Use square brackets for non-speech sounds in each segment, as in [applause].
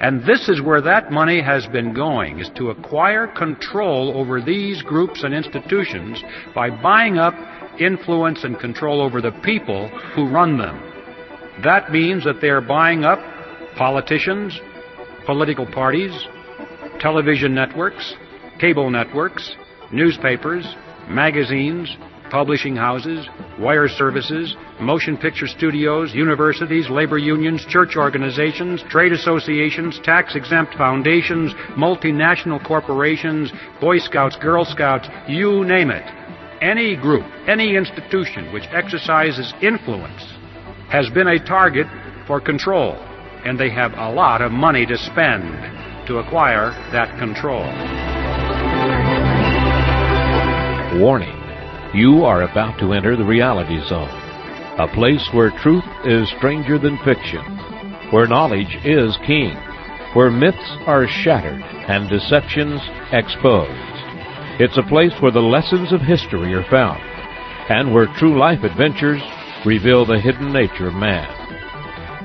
And this is where that money has been going, is to acquire control over these groups and institutions by buying up influence and control over the people who run them. That means that they are buying up politicians, political parties, television networks, cable networks, newspapers, magazines, publishing houses, wire services, motion picture studios, universities, labor unions, church organizations, trade associations, tax exempt foundations, multinational corporations, Boy Scouts, Girl Scouts, you name it. Any group, any institution which exercises influence has been a target for control, and they have a lot of money to spend to acquire that control. Warning you are about to enter the reality zone, a place where truth is stranger than fiction, where knowledge is king, where myths are shattered and deceptions exposed. It's a place where the lessons of history are found, and where true life adventures reveal the hidden nature of man.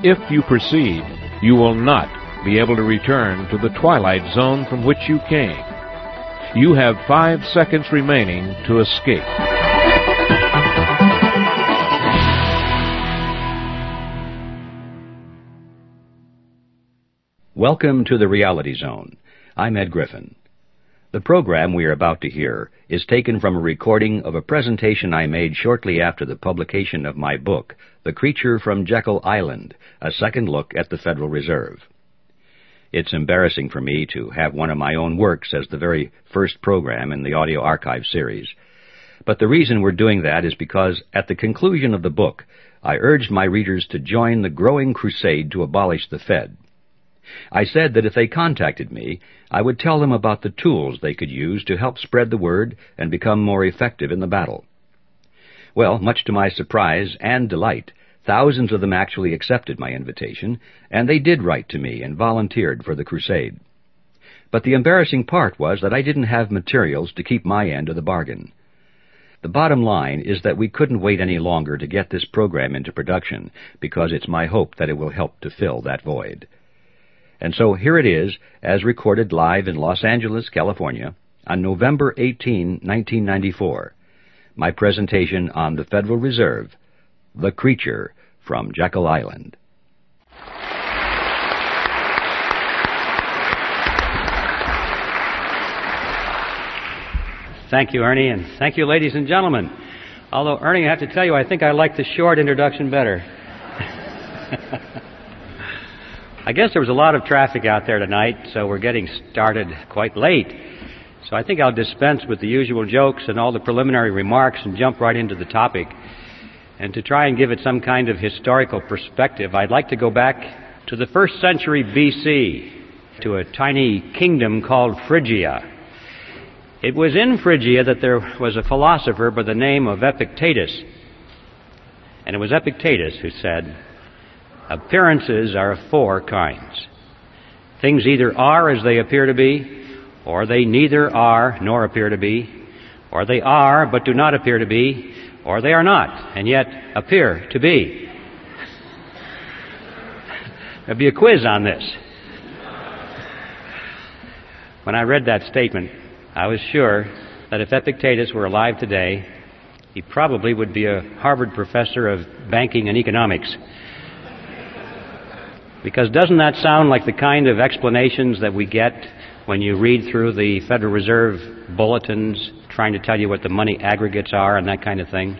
If you proceed, you will not be able to return to the twilight zone from which you came. You have five seconds remaining to escape. Welcome to the Reality Zone. I'm Ed Griffin. The program we are about to hear is taken from a recording of a presentation I made shortly after the publication of my book, The Creature from Jekyll Island, a second look at the Federal Reserve. It's embarrassing for me to have one of my own works as the very first program in the audio archive series. But the reason we're doing that is because at the conclusion of the book, I urged my readers to join the growing crusade to abolish the Fed. I said that if they contacted me, I would tell them about the tools they could use to help spread the word and become more effective in the battle. Well, much to my surprise and delight, thousands of them actually accepted my invitation, and they did write to me and volunteered for the crusade. But the embarrassing part was that I didn't have materials to keep my end of the bargain. The bottom line is that we couldn't wait any longer to get this program into production because it's my hope that it will help to fill that void. And so here it is, as recorded live in Los Angeles, California, on November 18, 1994. My presentation on the Federal Reserve, The Creature from Jekyll Island. Thank you, Ernie, and thank you, ladies and gentlemen. Although, Ernie, I have to tell you, I think I like the short introduction better. [laughs] I guess there was a lot of traffic out there tonight, so we're getting started quite late. So I think I'll dispense with the usual jokes and all the preliminary remarks and jump right into the topic. And to try and give it some kind of historical perspective, I'd like to go back to the first century BC, to a tiny kingdom called Phrygia. It was in Phrygia that there was a philosopher by the name of Epictetus. And it was Epictetus who said, Appearances are of four kinds. Things either are as they appear to be, or they neither are nor appear to be, or they are but do not appear to be, or they are not and yet appear to be. There'll be a quiz on this. When I read that statement, I was sure that if Epictetus were alive today, he probably would be a Harvard professor of banking and economics. Because doesn't that sound like the kind of explanations that we get when you read through the Federal Reserve bulletins trying to tell you what the money aggregates are and that kind of thing?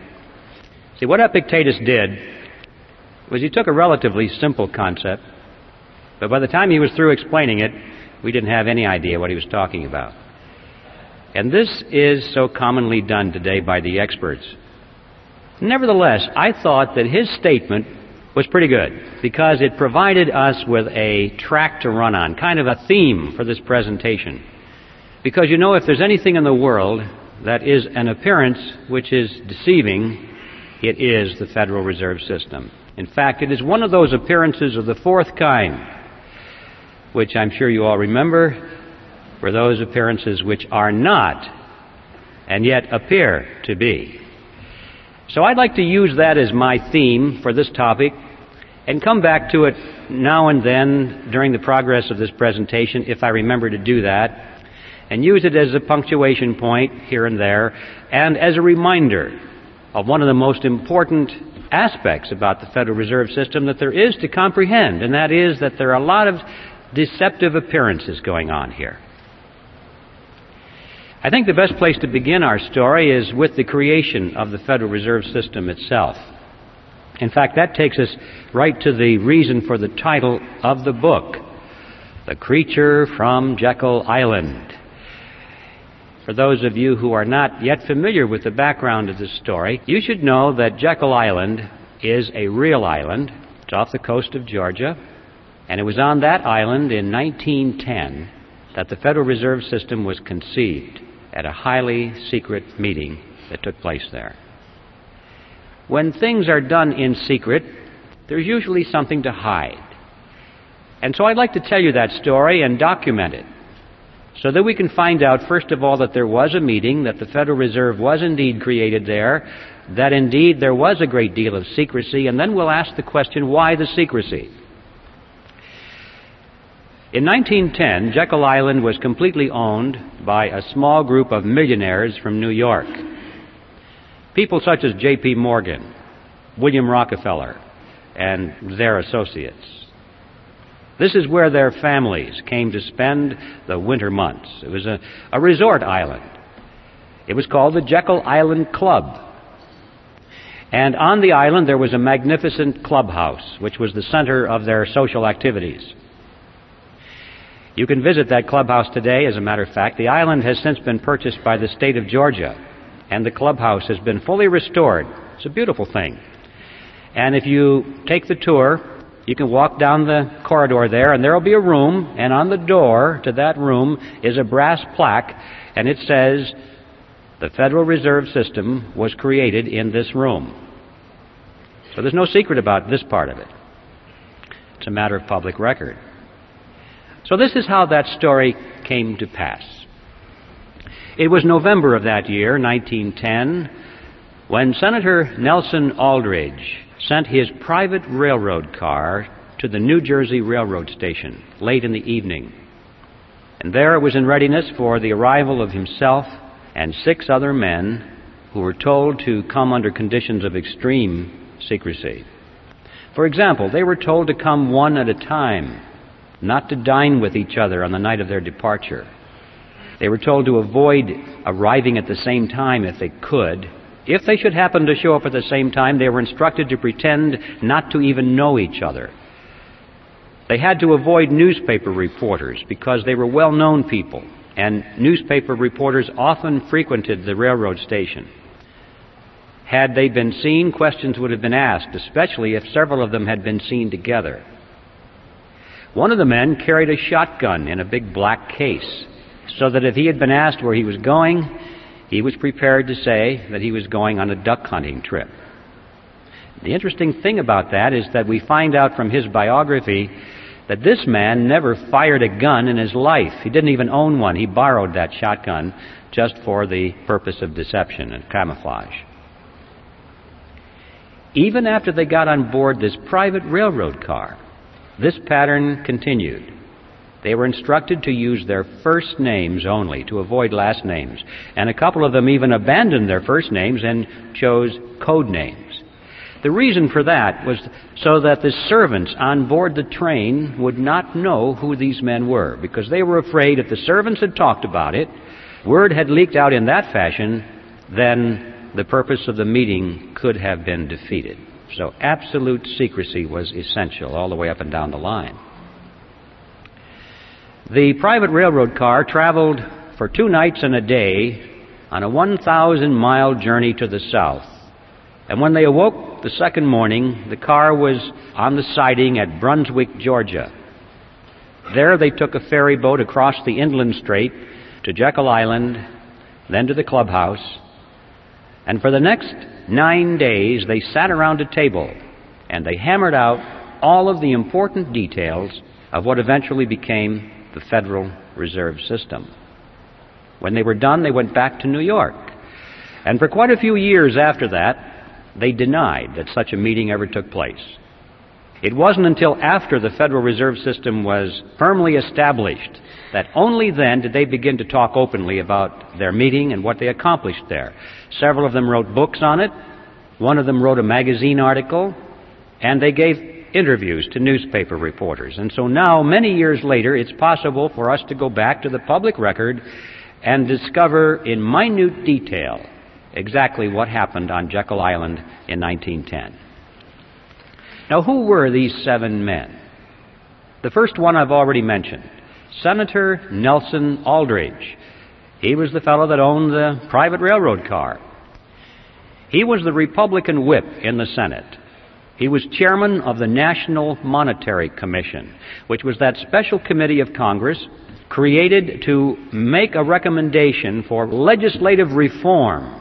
See, what Epictetus did was he took a relatively simple concept, but by the time he was through explaining it, we didn't have any idea what he was talking about. And this is so commonly done today by the experts. Nevertheless, I thought that his statement was pretty good because it provided us with a track to run on, kind of a theme for this presentation. Because you know, if there's anything in the world that is an appearance which is deceiving, it is the Federal Reserve System. In fact, it is one of those appearances of the fourth kind, which I'm sure you all remember, were those appearances which are not and yet appear to be. So I'd like to use that as my theme for this topic and come back to it now and then during the progress of this presentation, if I remember to do that, and use it as a punctuation point here and there, and as a reminder of one of the most important aspects about the Federal Reserve System that there is to comprehend, and that is that there are a lot of deceptive appearances going on here. I think the best place to begin our story is with the creation of the Federal Reserve System itself. In fact, that takes us right to the reason for the title of the book The Creature from Jekyll Island. For those of you who are not yet familiar with the background of this story, you should know that Jekyll Island is a real island. It's off the coast of Georgia. And it was on that island in 1910 that the Federal Reserve System was conceived at a highly secret meeting that took place there. When things are done in secret, there's usually something to hide. And so I'd like to tell you that story and document it so that we can find out, first of all, that there was a meeting, that the Federal Reserve was indeed created there, that indeed there was a great deal of secrecy, and then we'll ask the question why the secrecy? In 1910, Jekyll Island was completely owned by a small group of millionaires from New York. People such as J.P. Morgan, William Rockefeller, and their associates. This is where their families came to spend the winter months. It was a, a resort island. It was called the Jekyll Island Club. And on the island there was a magnificent clubhouse, which was the center of their social activities. You can visit that clubhouse today, as a matter of fact. The island has since been purchased by the state of Georgia and the clubhouse has been fully restored. It's a beautiful thing. And if you take the tour, you can walk down the corridor there, and there will be a room, and on the door to that room is a brass plaque, and it says, The Federal Reserve System was created in this room. So there's no secret about this part of it. It's a matter of public record. So this is how that story came to pass. It was November of that year, 1910, when Senator Nelson Aldrich sent his private railroad car to the New Jersey Railroad Station late in the evening. And there it was in readiness for the arrival of himself and six other men who were told to come under conditions of extreme secrecy. For example, they were told to come one at a time, not to dine with each other on the night of their departure they were told to avoid arriving at the same time if they could. If they should happen to show up at the same time, they were instructed to pretend not to even know each other. They had to avoid newspaper reporters because they were well known people, and newspaper reporters often frequented the railroad station. Had they been seen, questions would have been asked, especially if several of them had been seen together. One of the men carried a shotgun in a big black case so that if he had been asked where he was going, he was prepared to say that he was going on a duck hunting trip. The interesting thing about that is that we find out from his biography that this man never fired a gun in his life. He didn't even own one. He borrowed that shotgun just for the purpose of deception and camouflage. Even after they got on board this private railroad car, this pattern continued. They were instructed to use their first names only, to avoid last names. And a couple of them even abandoned their first names and chose code names. The reason for that was so that the servants on board the train would not know who these men were, because they were afraid if the servants had talked about it, word had leaked out in that fashion, then the purpose of the meeting could have been defeated. So absolute secrecy was essential all the way up and down the line. The private railroad car traveled for two nights and a day on a 1,000 mile journey to the south. And when they awoke the second morning, the car was on the siding at Brunswick, Georgia. There they took a ferry boat across the inland strait to Jekyll Island, then to the clubhouse. And for the next nine days, they sat around a table and they hammered out all of the important details of what eventually became the Federal Reserve System. When they were done, they went back to New York. And for quite a few years after that, they denied that such a meeting ever took place. It wasn't until after the Federal Reserve System was firmly established that only then did they begin to talk openly about their meeting and what they accomplished there. Several of them wrote books on it. One of them wrote a magazine article. And they gave interviews to newspaper reporters. And so now, many years later, it's possible for us to go back to the public record and discover in minute detail exactly what happened on Jekyll Island in 1910. Now, who were these seven men? The first one I've already mentioned Senator Nelson Aldrich. He was the fellow that owned the private railroad car. He was the Republican whip in the Senate. He was chairman of the National Monetary Commission, which was that special committee of Congress created to make a recommendation for legislative reform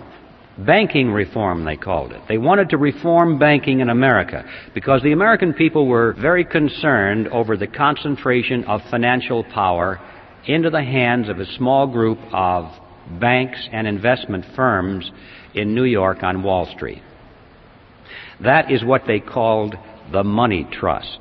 Banking reform, they called it. They wanted to reform banking in America because the American people were very concerned over the concentration of financial power into the hands of a small group of banks and investment firms in New York on Wall Street. That is what they called the money trust.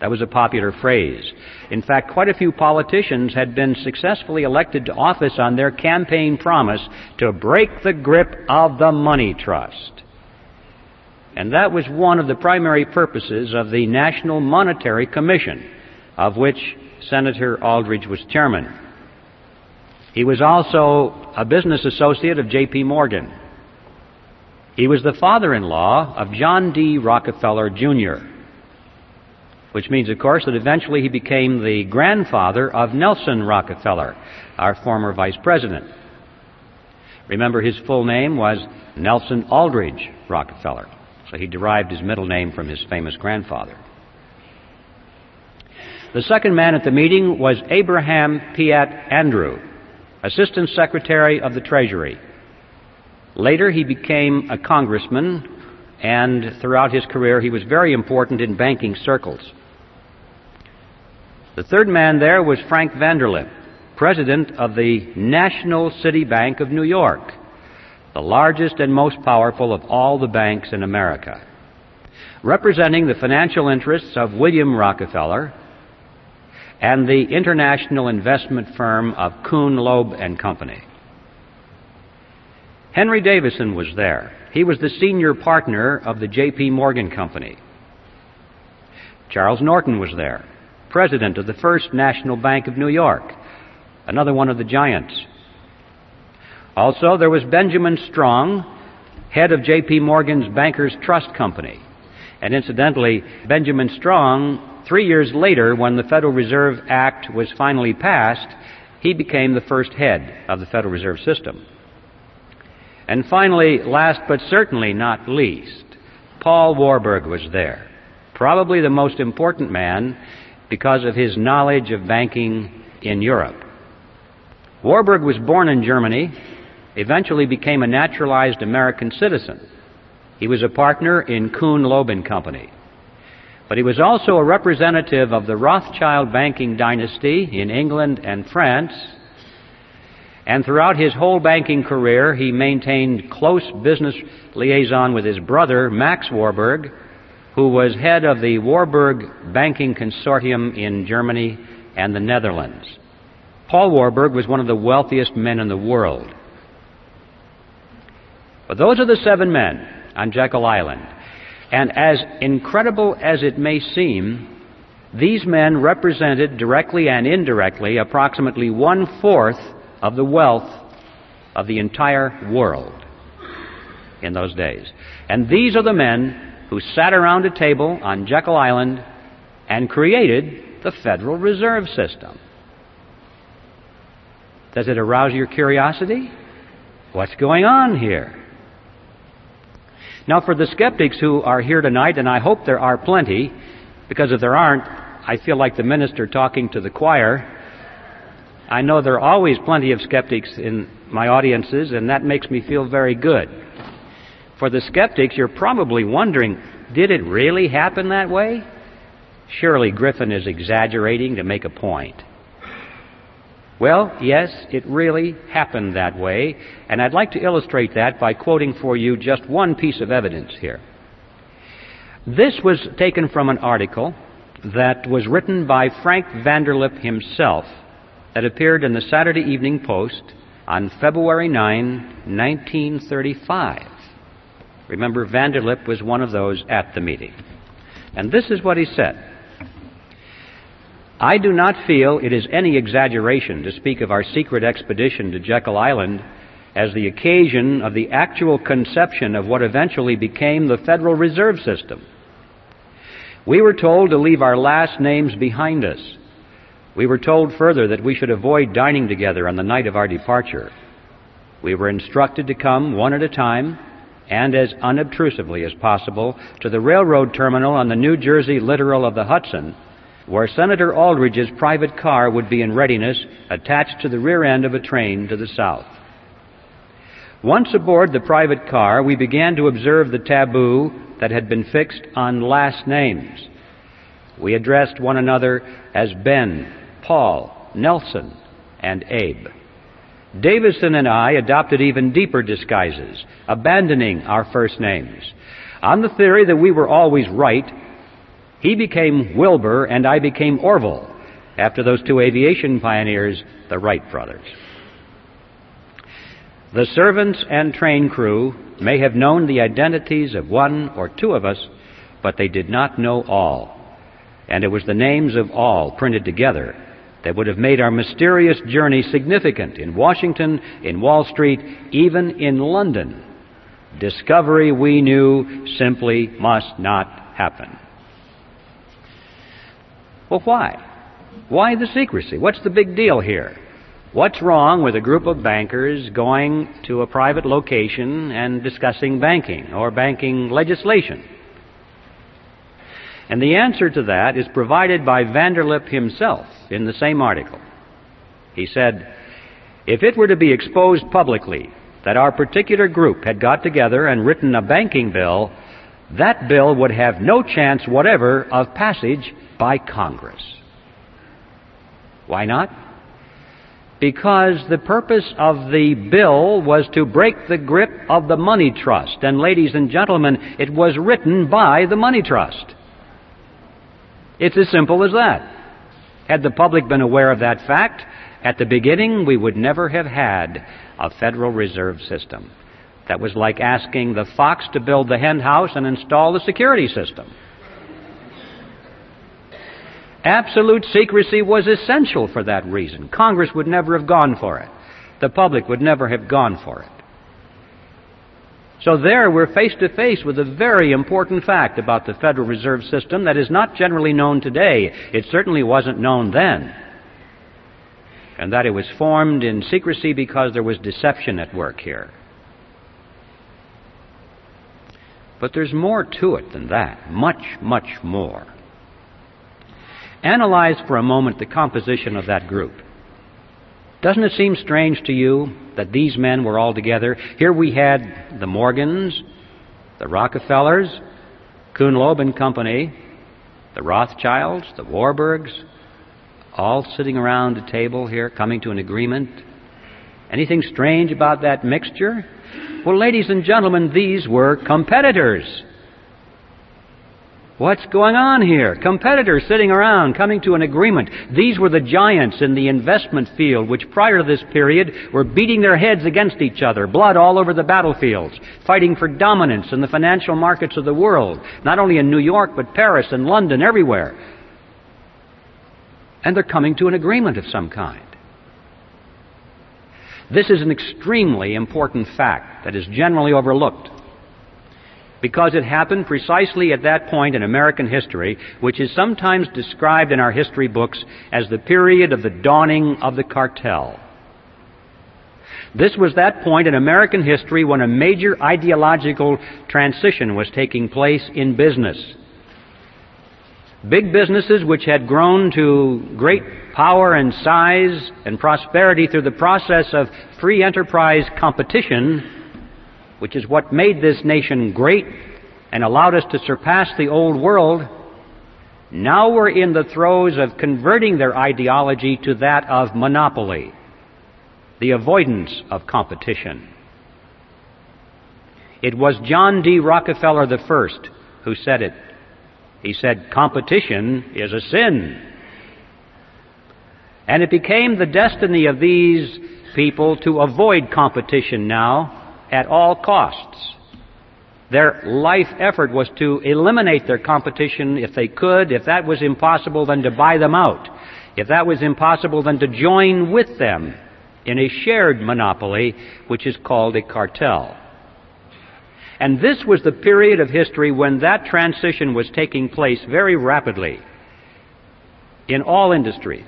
That was a popular phrase. In fact, quite a few politicians had been successfully elected to office on their campaign promise to break the grip of the money trust. And that was one of the primary purposes of the National Monetary Commission, of which Senator Aldrich was chairman. He was also a business associate of J.P. Morgan. He was the father in law of John D. Rockefeller, Jr which means, of course, that eventually he became the grandfather of Nelson Rockefeller, our former vice president. Remember, his full name was Nelson Aldrich Rockefeller, so he derived his middle name from his famous grandfather. The second man at the meeting was Abraham Piatt Andrew, Assistant Secretary of the Treasury. Later, he became a congressman, and throughout his career, he was very important in banking circles. The third man there was Frank Vanderlip, president of the National City Bank of New York, the largest and most powerful of all the banks in America, representing the financial interests of William Rockefeller and the international investment firm of Kuhn Loeb and Company. Henry Davison was there. He was the senior partner of the J.P. Morgan Company. Charles Norton was there president of the First National Bank of New York, another one of the giants. Also, there was Benjamin Strong, head of J.P. Morgan's Bankers Trust Company. And incidentally, Benjamin Strong, three years later, when the Federal Reserve Act was finally passed, he became the first head of the Federal Reserve System. And finally, last but certainly not least, Paul Warburg was there. Probably the most important man because of his knowledge of banking in Europe. Warburg was born in Germany, eventually became a naturalized American citizen. He was a partner in Kuhn Loeb and Company. But he was also a representative of the Rothschild banking dynasty in England and France. And throughout his whole banking career, he maintained close business liaison with his brother, Max Warburg, who was head of the Warburg Banking Consortium in Germany and the Netherlands. Paul Warburg was one of the wealthiest men in the world. But those are the seven men on Jekyll Island. And as incredible as it may seem, these men represented directly and indirectly approximately one fourth of the wealth of the entire world in those days. And these are the men who sat around a table on Jekyll Island and created the Federal Reserve System. Does it arouse your curiosity? What's going on here? Now, for the skeptics who are here tonight, and I hope there are plenty, because if there aren't, I feel like the minister talking to the choir. I know there are always plenty of skeptics in my audiences, and that makes me feel very good. For the skeptics, you're probably wondering did it really happen that way? Surely Griffin is exaggerating to make a point. Well, yes, it really happened that way, and I'd like to illustrate that by quoting for you just one piece of evidence here. This was taken from an article that was written by Frank Vanderlip himself that appeared in the Saturday Evening Post on February 9, 1935. Remember, Vanderlip was one of those at the meeting. And this is what he said. I do not feel it is any exaggeration to speak of our secret expedition to Jekyll Island as the occasion of the actual conception of what eventually became the Federal Reserve System. We were told to leave our last names behind us. We were told further that we should avoid dining together on the night of our departure. We were instructed to come one at a time and as unobtrusively as possible to the railroad terminal on the New Jersey littoral of the Hudson where Senator Aldrich's private car would be in readiness attached to the rear end of a train to the south. Once aboard the private car, we began to observe the taboo that had been fixed on last names. We addressed one another as Ben, Paul, Nelson, and Abe. Davison and I adopted even deeper disguises, abandoning our first names. On the theory that we were always right, he became Wilbur and I became Orville after those two aviation pioneers, the Wright brothers. The servants and train crew may have known the identities of one or two of us, but they did not know all. And it was the names of all printed together that would have made our mysterious journey significant in Washington, in Wall Street, even in London. Discovery, we knew, simply must not happen. Well, why? Why the secrecy? What's the big deal here? What's wrong with a group of bankers going to a private location and discussing banking or banking legislation? And the answer to that is provided by Vanderlip himself in the same article. He said, If it were to be exposed publicly that our particular group had got together and written a banking bill, that bill would have no chance whatever of passage by Congress. Why not? Because the purpose of the bill was to break the grip of the money trust. And ladies and gentlemen, it was written by the money trust. It's as simple as that. Had the public been aware of that fact, at the beginning we would never have had a Federal Reserve System. That was like asking the fox to build the hen house and install the security system. Absolute secrecy was essential for that reason. Congress would never have gone for it. The public would never have gone for it. So there we're face to face with a very important fact about the Federal Reserve System that is not generally known today. It certainly wasn't known then. And that it was formed in secrecy because there was deception at work here. But there's more to it than that. Much, much more. Analyze for a moment the composition of that group. Doesn't it seem strange to you that these men were all together? Here we had the Morgans, the Rockefellers, Kuhn Loeb and Company, the Rothschilds, the Warburgs, all sitting around a table here, coming to an agreement. Anything strange about that mixture? Well, ladies and gentlemen, these were competitors. What's going on here? Competitors sitting around, coming to an agreement. These were the giants in the investment field, which prior to this period were beating their heads against each other, blood all over the battlefields, fighting for dominance in the financial markets of the world, not only in New York, but Paris and London, everywhere. And they're coming to an agreement of some kind. This is an extremely important fact that is generally overlooked because it happened precisely at that point in American history, which is sometimes described in our history books as the period of the dawning of the cartel. This was that point in American history when a major ideological transition was taking place in business. Big businesses which had grown to great power and size and prosperity through the process of free enterprise competition which is what made this nation great and allowed us to surpass the old world, now we're in the throes of converting their ideology to that of monopoly. the avoidance of competition. It was John D. Rockefeller I who said it. He said, competition is a sin. And it became the destiny of these people to avoid competition now at all costs. Their life effort was to eliminate their competition if they could. If that was impossible, then to buy them out. If that was impossible, then to join with them in a shared monopoly, which is called a cartel. And this was the period of history when that transition was taking place very rapidly in all industries.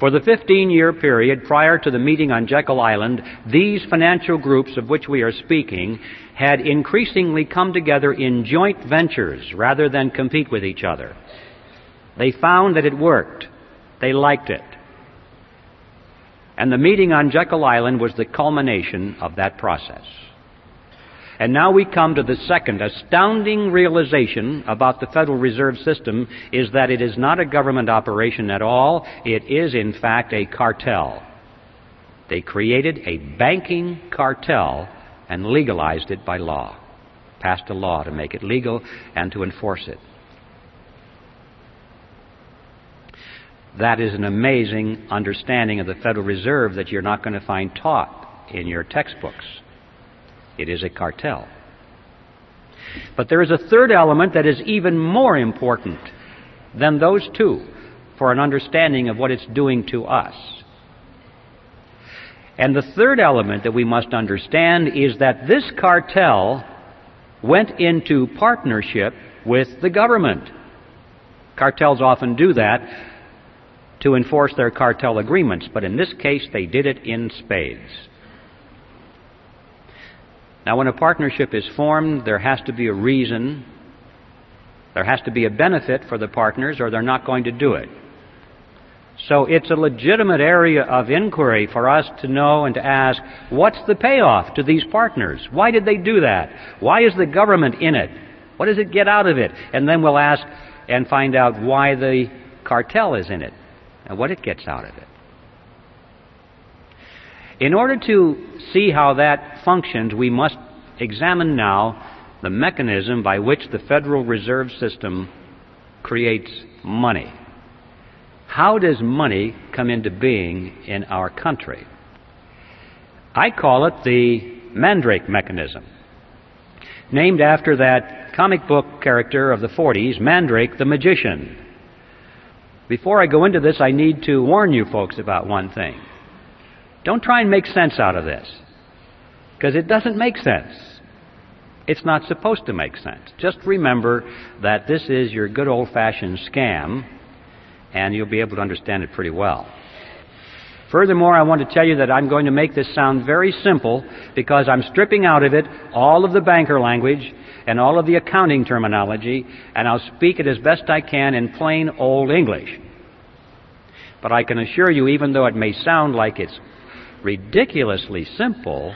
For the 15 year period prior to the meeting on Jekyll Island, these financial groups of which we are speaking had increasingly come together in joint ventures rather than compete with each other. They found that it worked. They liked it. And the meeting on Jekyll Island was the culmination of that process. And now we come to the second astounding realization about the Federal Reserve System is that it is not a government operation at all. It is, in fact, a cartel. They created a banking cartel and legalized it by law. Passed a law to make it legal and to enforce it. That is an amazing understanding of the Federal Reserve that you're not going to find taught in your textbooks. It is a cartel. But there is a third element that is even more important than those two for an understanding of what it's doing to us. And the third element that we must understand is that this cartel went into partnership with the government. Cartels often do that to enforce their cartel agreements, but in this case they did it in spades. Now, when a partnership is formed, there has to be a reason, there has to be a benefit for the partners, or they're not going to do it. So it's a legitimate area of inquiry for us to know and to ask what's the payoff to these partners? Why did they do that? Why is the government in it? What does it get out of it? And then we'll ask and find out why the cartel is in it and what it gets out of it. In order to see how that functions, we must examine now the mechanism by which the Federal Reserve System creates money. How does money come into being in our country? I call it the Mandrake mechanism, named after that comic book character of the 40s, Mandrake the magician. Before I go into this, I need to warn you folks about one thing. Don't try and make sense out of this, because it doesn't make sense. It's not supposed to make sense. Just remember that this is your good old fashioned scam, and you'll be able to understand it pretty well. Furthermore, I want to tell you that I'm going to make this sound very simple because I'm stripping out of it all of the banker language and all of the accounting terminology, and I'll speak it as best I can in plain old English. But I can assure you, even though it may sound like it's ridiculously simple,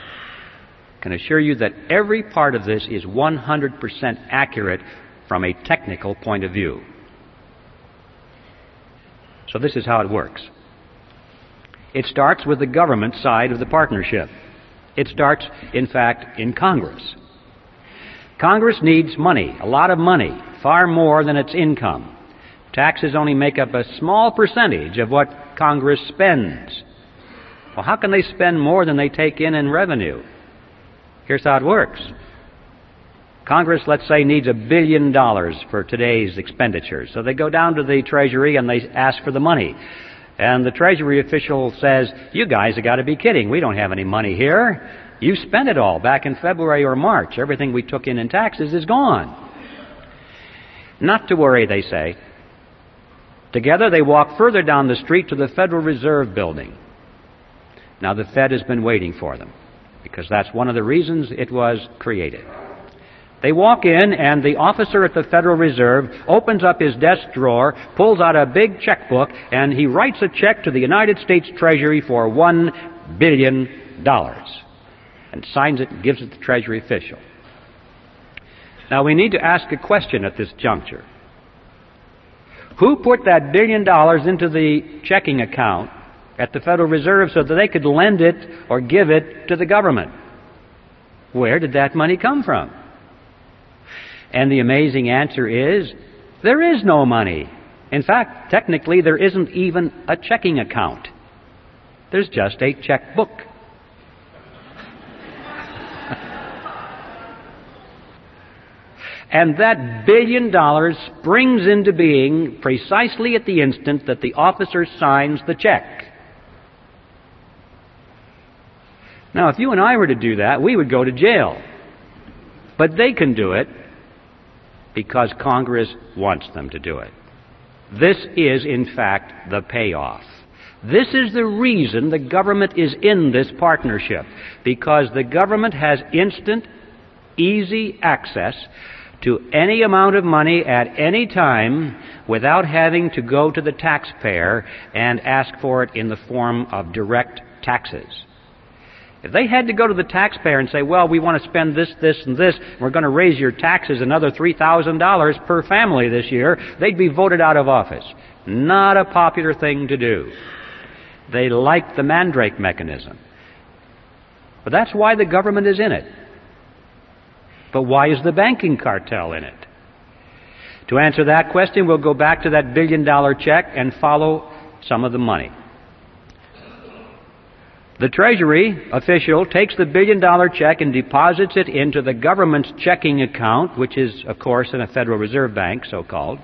can assure you that every part of this is 100% accurate from a technical point of view. So this is how it works. It starts with the government side of the partnership. It starts, in fact, in Congress. Congress needs money, a lot of money, far more than its income. Taxes only make up a small percentage of what Congress spends. Well, how can they spend more than they take in in revenue? Here's how it works. Congress, let's say, needs a billion dollars for today's expenditures. So they go down to the Treasury and they ask for the money. And the Treasury official says, You guys have got to be kidding. We don't have any money here. You spent it all back in February or March. Everything we took in in taxes is gone. Not to worry, they say. Together they walk further down the street to the Federal Reserve Building. Now, the Fed has been waiting for them because that's one of the reasons it was created. They walk in, and the officer at the Federal Reserve opens up his desk drawer, pulls out a big checkbook, and he writes a check to the United States Treasury for one billion dollars and signs it and gives it to the Treasury official. Now, we need to ask a question at this juncture. Who put that billion dollars into the checking account at the Federal Reserve so that they could lend it or give it to the government. Where did that money come from? And the amazing answer is there is no money. In fact, technically, there isn't even a checking account. There's just a checkbook. and that billion dollars springs into being precisely at the instant that the officer signs the check. Now, if you and I were to do that, we would go to jail. But they can do it because Congress wants them to do it. This is, in fact, the payoff. This is the reason the government is in this partnership, because the government has instant, easy access to any amount of money at any time without having to go to the taxpayer and ask for it in the form of direct taxes. If they had to go to the taxpayer and say, well, we want to spend this, this, and this, and we're going to raise your taxes another $3,000 per family this year, they'd be voted out of office. Not a popular thing to do. They like the mandrake mechanism. But that's why the government is in it. But why is the banking cartel in it? To answer that question, we'll go back to that billion dollar check and follow some of the money. The Treasury official takes the billion dollar check and deposits it into the government's checking account, which is, of course, in a Federal Reserve Bank, so called.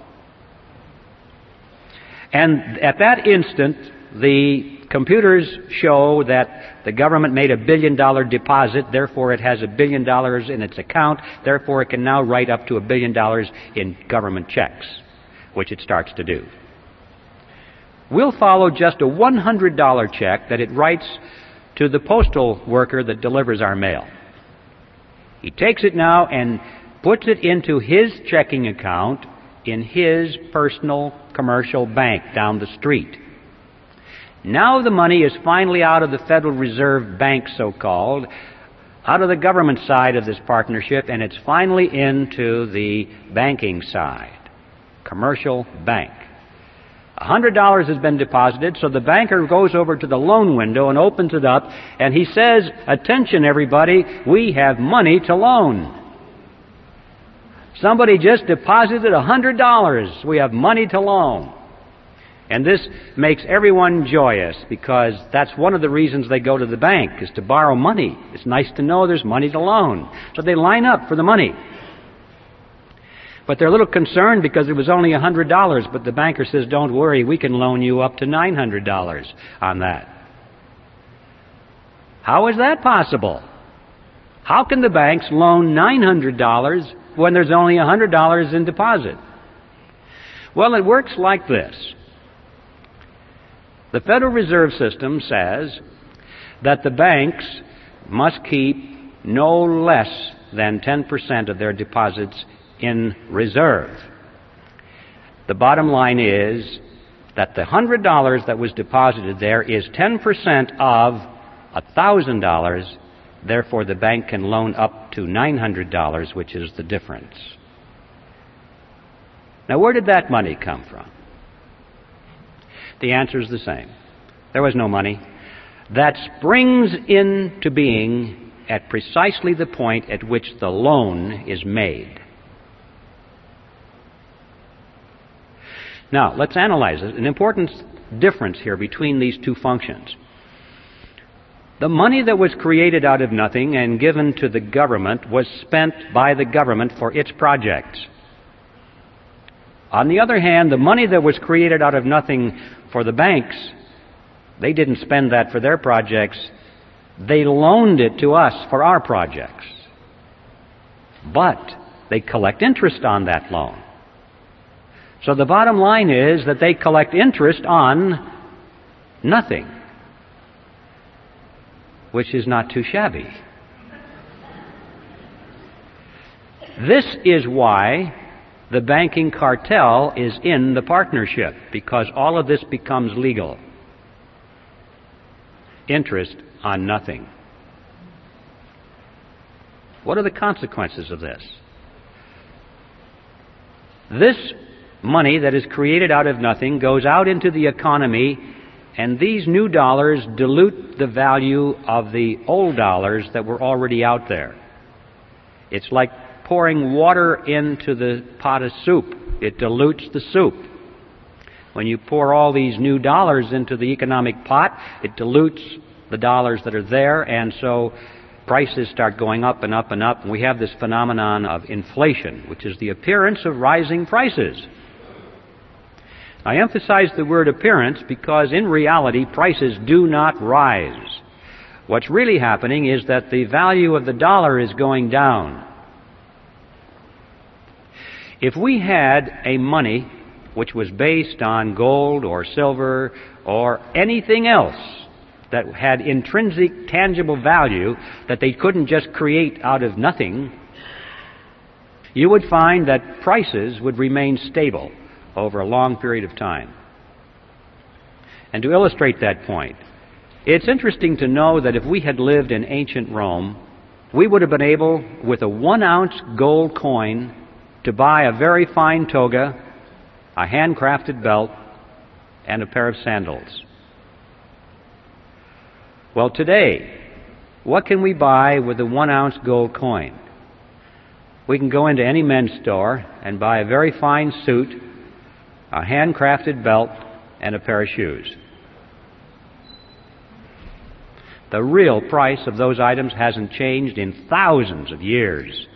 And at that instant, the computers show that the government made a billion dollar deposit, therefore it has a billion dollars in its account, therefore it can now write up to a billion dollars in government checks, which it starts to do. We'll follow just a $100 check that it writes to the postal worker that delivers our mail. He takes it now and puts it into his checking account in his personal commercial bank down the street. Now the money is finally out of the Federal Reserve Bank, so called, out of the government side of this partnership, and it's finally into the banking side, commercial bank. $100 has been deposited, so the banker goes over to the loan window and opens it up, and he says, Attention, everybody, we have money to loan. Somebody just deposited $100. We have money to loan. And this makes everyone joyous because that's one of the reasons they go to the bank is to borrow money. It's nice to know there's money to loan. So they line up for the money. But they're a little concerned because it was only $100, but the banker says, don't worry, we can loan you up to $900 on that. How is that possible? How can the banks loan $900 when there's only $100 in deposit? Well, it works like this. The Federal Reserve System says that the banks must keep no less than 10% of their deposits in reserve. The bottom line is that the $100 that was deposited there is 10% of $1,000, therefore the bank can loan up to $900, which is the difference. Now, where did that money come from? The answer is the same. There was no money. That springs into being at precisely the point at which the loan is made. Now, let's analyze it. An important difference here between these two functions. The money that was created out of nothing and given to the government was spent by the government for its projects. On the other hand, the money that was created out of nothing for the banks, they didn't spend that for their projects. They loaned it to us for our projects. But they collect interest on that loan. So the bottom line is that they collect interest on nothing, which is not too shabby. This is why the banking cartel is in the partnership, because all of this becomes legal. Interest on nothing. What are the consequences of this? This money that is created out of nothing goes out into the economy And these new dollars dilute the value of the old dollars that were already out there. It's like pouring water into the pot of soup. It dilutes the soup. When you pour all these new dollars into the economic pot, it dilutes the dollars that are there, and so prices start going up and up and up. And we have this phenomenon of inflation, which is the appearance of rising prices. I emphasize the word appearance because in reality prices do not rise. What's really happening is that the value of the dollar is going down. If we had a money which was based on gold or silver or anything else that had intrinsic tangible value that they couldn't just create out of nothing, you would find that prices would remain stable over a long period of time. And to illustrate that point, it's interesting to know that if we had lived in ancient Rome, we would have been able, with a one ounce gold coin, to buy a very fine toga, a handcrafted belt, and a pair of sandals. Well, today, what can we buy with a one ounce gold coin? We can go into any men's store and buy a very fine suit, a handcrafted belt, and a pair of shoes. The real price of those items hasn't changed in thousands of years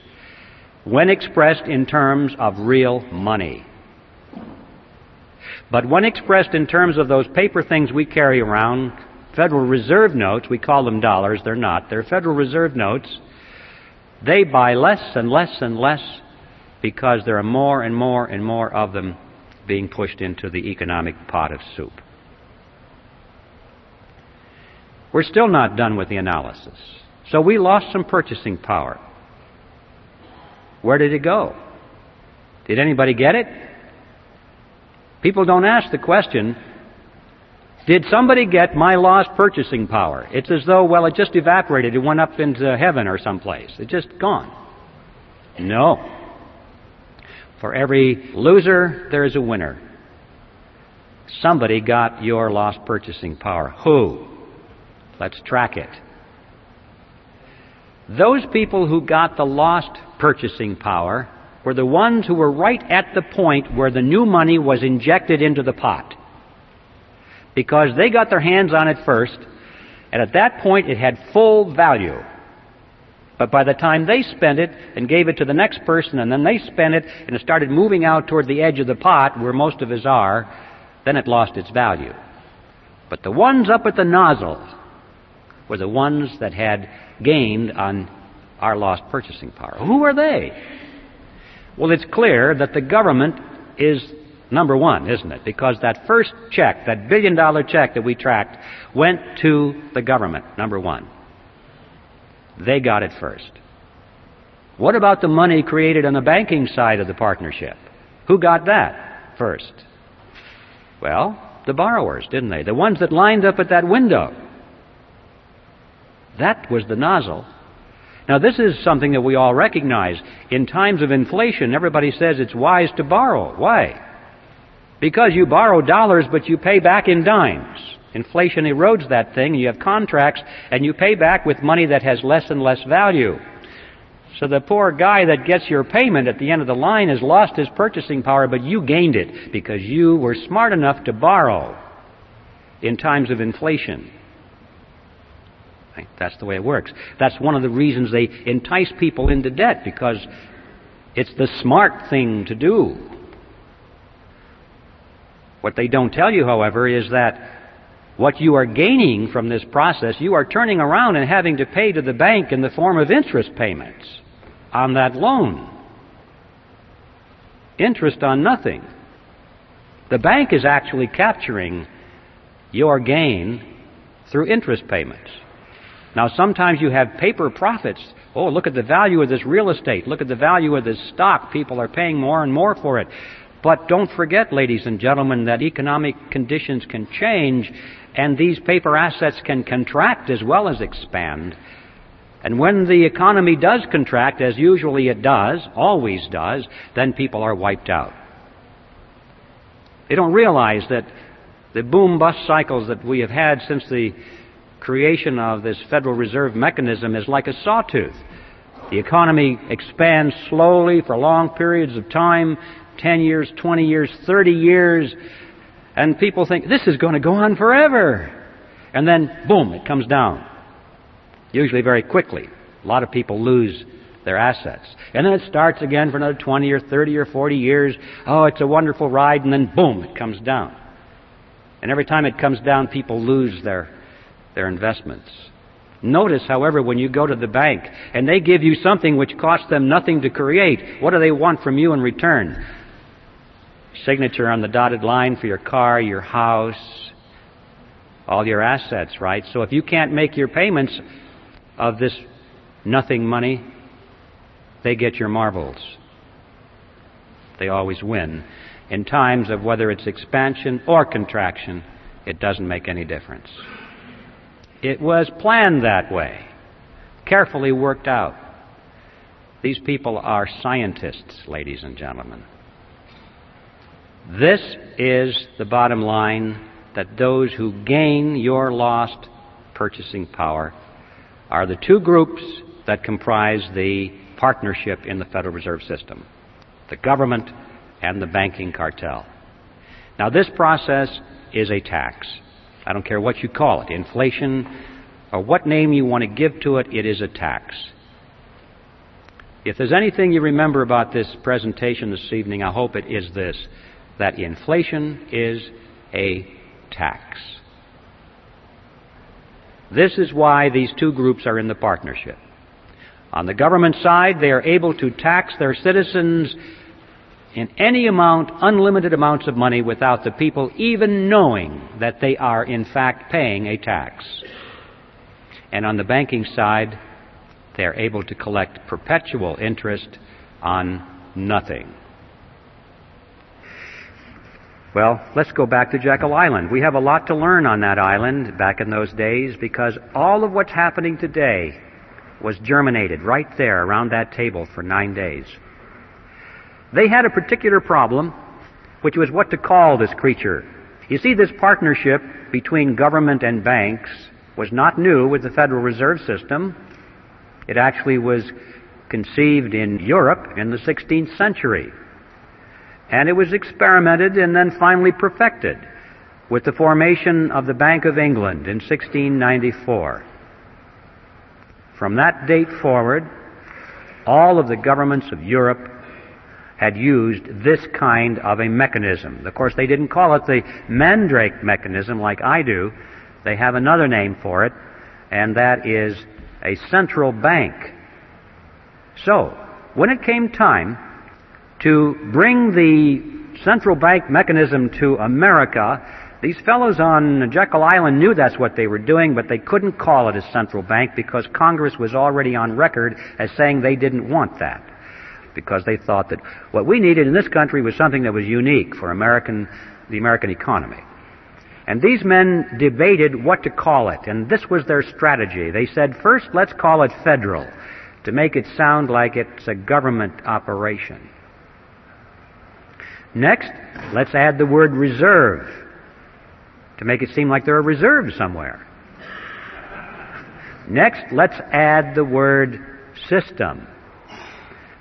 when expressed in terms of real money. But when expressed in terms of those paper things we carry around, Federal Reserve notes, we call them dollars, they're not, they're Federal Reserve notes, they buy less and less and less because there are more and more and more of them being pushed into the economic pot of soup. We're still not done with the analysis. So we lost some purchasing power. Where did it go? Did anybody get it? People don't ask the question, did somebody get my lost purchasing power? It's as though, well, it just evaporated. It went up into heaven or someplace. It's just gone. No. For every loser, there is a winner. Somebody got your lost purchasing power. Who? Let's track it. Those people who got the lost purchasing power were the ones who were right at the point where the new money was injected into the pot. Because they got their hands on it first, and at that point it had full value. But by the time they spent it and gave it to the next person, and then they spent it and it started moving out toward the edge of the pot where most of us are, then it lost its value. But the ones up at the nozzle were the ones that had gained on our lost purchasing power. Who are they? Well, it's clear that the government is number one, isn't it? Because that first check, that billion dollar check that we tracked, went to the government, number one. They got it first. What about the money created on the banking side of the partnership? Who got that first? Well, the borrowers, didn't they? The ones that lined up at that window. That was the nozzle. Now, this is something that we all recognize. In times of inflation, everybody says it's wise to borrow. Why? Because you borrow dollars, but you pay back in dimes. Inflation erodes that thing. You have contracts, and you pay back with money that has less and less value. So the poor guy that gets your payment at the end of the line has lost his purchasing power, but you gained it because you were smart enough to borrow in times of inflation. That's the way it works. That's one of the reasons they entice people into debt because it's the smart thing to do. What they don't tell you, however, is that what you are gaining from this process, you are turning around and having to pay to the bank in the form of interest payments on that loan. Interest on nothing. The bank is actually capturing your gain through interest payments. Now, sometimes you have paper profits. Oh, look at the value of this real estate. Look at the value of this stock. People are paying more and more for it. But don't forget, ladies and gentlemen, that economic conditions can change and these paper assets can contract as well as expand. And when the economy does contract, as usually it does, always does, then people are wiped out. They don't realize that The boom bust cycles that we have had since the creation of this Federal Reserve mechanism is like a sawtooth. The economy expands slowly for long periods of time 10 years, 20 years, 30 years and people think this is going to go on forever. And then, boom, it comes down. Usually very quickly. A lot of people lose their assets. And then it starts again for another 20 or 30 or 40 years. Oh, it's a wonderful ride, and then boom, it comes down. And every time it comes down, people lose their, their investments. Notice, however, when you go to the bank and they give you something which costs them nothing to create, what do they want from you in return? Signature on the dotted line for your car, your house, all your assets, right? So if you can't make your payments of this nothing money, they get your marbles. They always win. In times of whether it's expansion or contraction, it doesn't make any difference. It was planned that way, carefully worked out. These people are scientists, ladies and gentlemen. This is the bottom line that those who gain your lost purchasing power are the two groups that comprise the partnership in the Federal Reserve System the government and the banking cartel. Now, this process is a tax. I don't care what you call it inflation or what name you want to give to it, it is a tax. If there's anything you remember about this presentation this evening, I hope it is this that inflation is a tax. This is why these two groups are in the partnership. On the government side, they are able to tax their citizens in any amount, unlimited amounts of money, without the people even knowing that they are in fact paying a tax. And on the banking side, they are able to collect perpetual interest on nothing. Well, let's go back to Jekyll Island. We have a lot to learn on that island back in those days because all of what's happening today was germinated right there around that table for nine days. They had a particular problem, which was what to call this creature. You see, this partnership between government and banks was not new with the Federal Reserve System. It actually was conceived in Europe in the 16th century. And it was experimented and then finally perfected with the formation of the Bank of England in 1694. From that date forward, all of the governments of Europe had used this kind of a mechanism. Of course, they didn't call it the Mandrake mechanism like I do. They have another name for it, and that is a central bank. So, when it came time to bring the central bank mechanism to America, these fellows on Jekyll Island knew that's what they were doing, but they couldn't call it a central bank because Congress was already on record as saying they didn't want that. Because they thought that what we needed in this country was something that was unique for American, the American economy. And these men debated what to call it, and this was their strategy. They said, first, let's call it federal, to make it sound like it's a government operation. Next, let's add the word reserve to make it seem like there are reserves somewhere. Next, let's add the word system.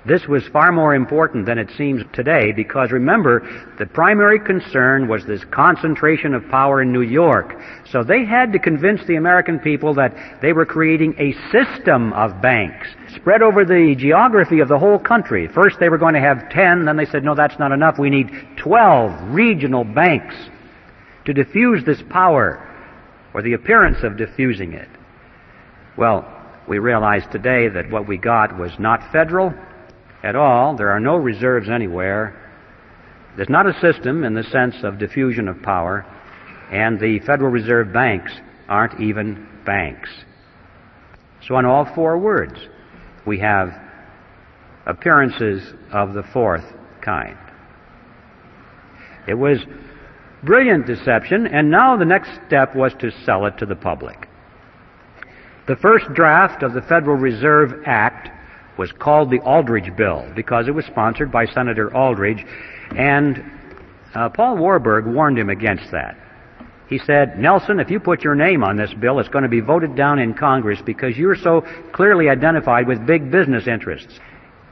This was far more important than it seems today because remember, the primary concern was this concentration of power in New York. So they had to convince the American people that they were creating a system of banks spread over the geography of the whole country. First they were going to have 10, then they said, no, that's not enough. We need 12 regional banks to diffuse this power or the appearance of diffusing it. Well, we realize today that what we got was not federal, at all. There are no reserves anywhere. There's not a system in the sense of diffusion of power, and the Federal Reserve banks aren't even banks. So, on all four words, we have appearances of the fourth kind. It was brilliant deception, and now the next step was to sell it to the public. The first draft of the Federal Reserve Act was called the Aldrich Bill because it was sponsored by Senator Aldrich, and uh, Paul Warburg warned him against that. He said, Nelson, if you put your name on this bill, it's going to be voted down in Congress because you're so clearly identified with big business interests.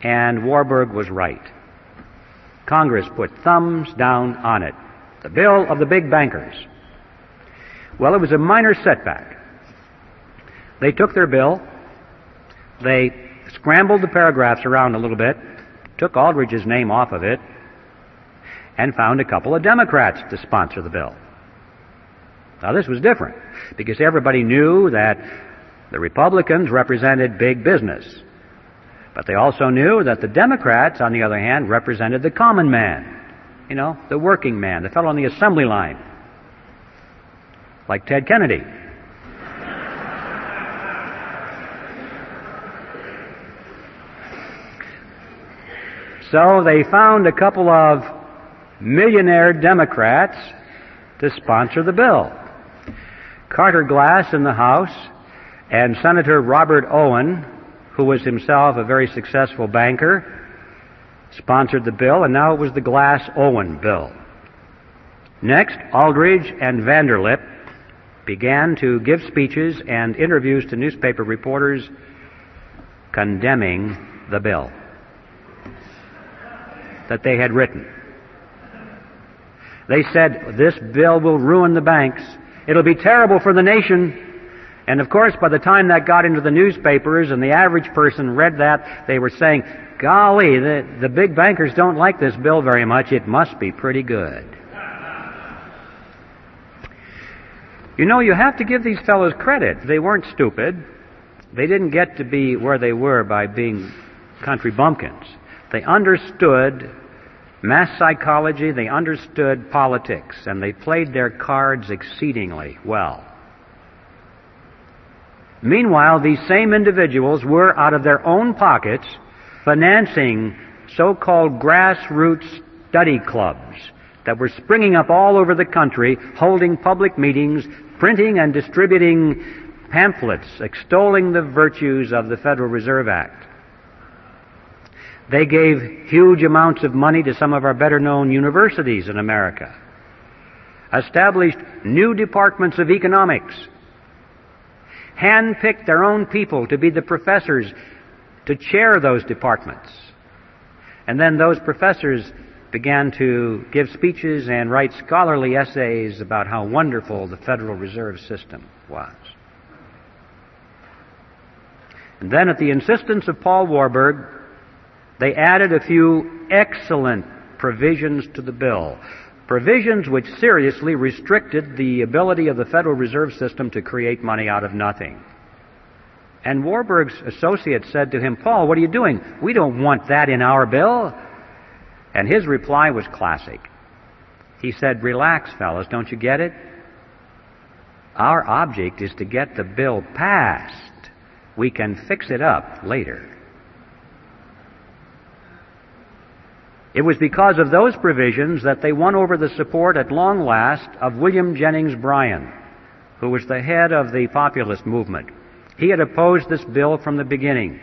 And Warburg was right. Congress put thumbs down on it. The bill of the big bankers. Well, it was a minor setback. They took their bill, they scrambled the paragraphs around a little bit, took Aldrich's name off of it, and found a couple of Democrats to sponsor the bill. Now, this was different because everybody knew that the Republicans represented big business. But they also knew that the Democrats, on the other hand, represented the common man. You know, the working man, the fellow on the assembly line. Like Ted Kennedy. So they found a couple of millionaire Democrats to sponsor the bill. Carter Glass in the House and Senator Robert Owen, who was himself a very successful banker, sponsored the bill, and now it was the Glass Owen bill. Next, Aldrich and Vanderlip began to give speeches and interviews to newspaper reporters condemning the bill that they had written. They said, This bill will ruin the banks. It'll be terrible for the nation. And of course, by the time that got into the newspapers and the average person read that, they were saying, golly, the, the big bankers don't like this bill very much. It must be pretty good. You know, you have to give these fellows credit. They weren't stupid. They didn't get to be where they were by being country bumpkins. They understood mass psychology, they understood politics, and they played their cards exceedingly well. Meanwhile, these same individuals were, out of their own pockets, financing so-called grassroots study clubs that were springing up all over the country, holding public meetings, printing and distributing pamphlets extolling the virtues of the Federal Reserve Act. They gave huge amounts of money to some of our better known universities in America, established new departments of economics, handpicked their own people to be the professors to chair those departments. And then those professors began to give speeches and write scholarly essays about how wonderful the Federal Reserve System was. And then, at the insistence of Paul Warburg, they added a few excellent provisions to the bill. Provisions which seriously restricted the ability of the Federal Reserve System to create money out of nothing. And Warburg's associate said to him, Paul, what are you doing? We don't want that in our bill. And his reply was classic. He said, Relax, fellows, don't you get it? Our object is to get the bill passed. We can fix it up later. It was because of those provisions that they won over the support at long last of William Jennings Bryan, who was the head of the populist movement. He had opposed this bill from the beginning.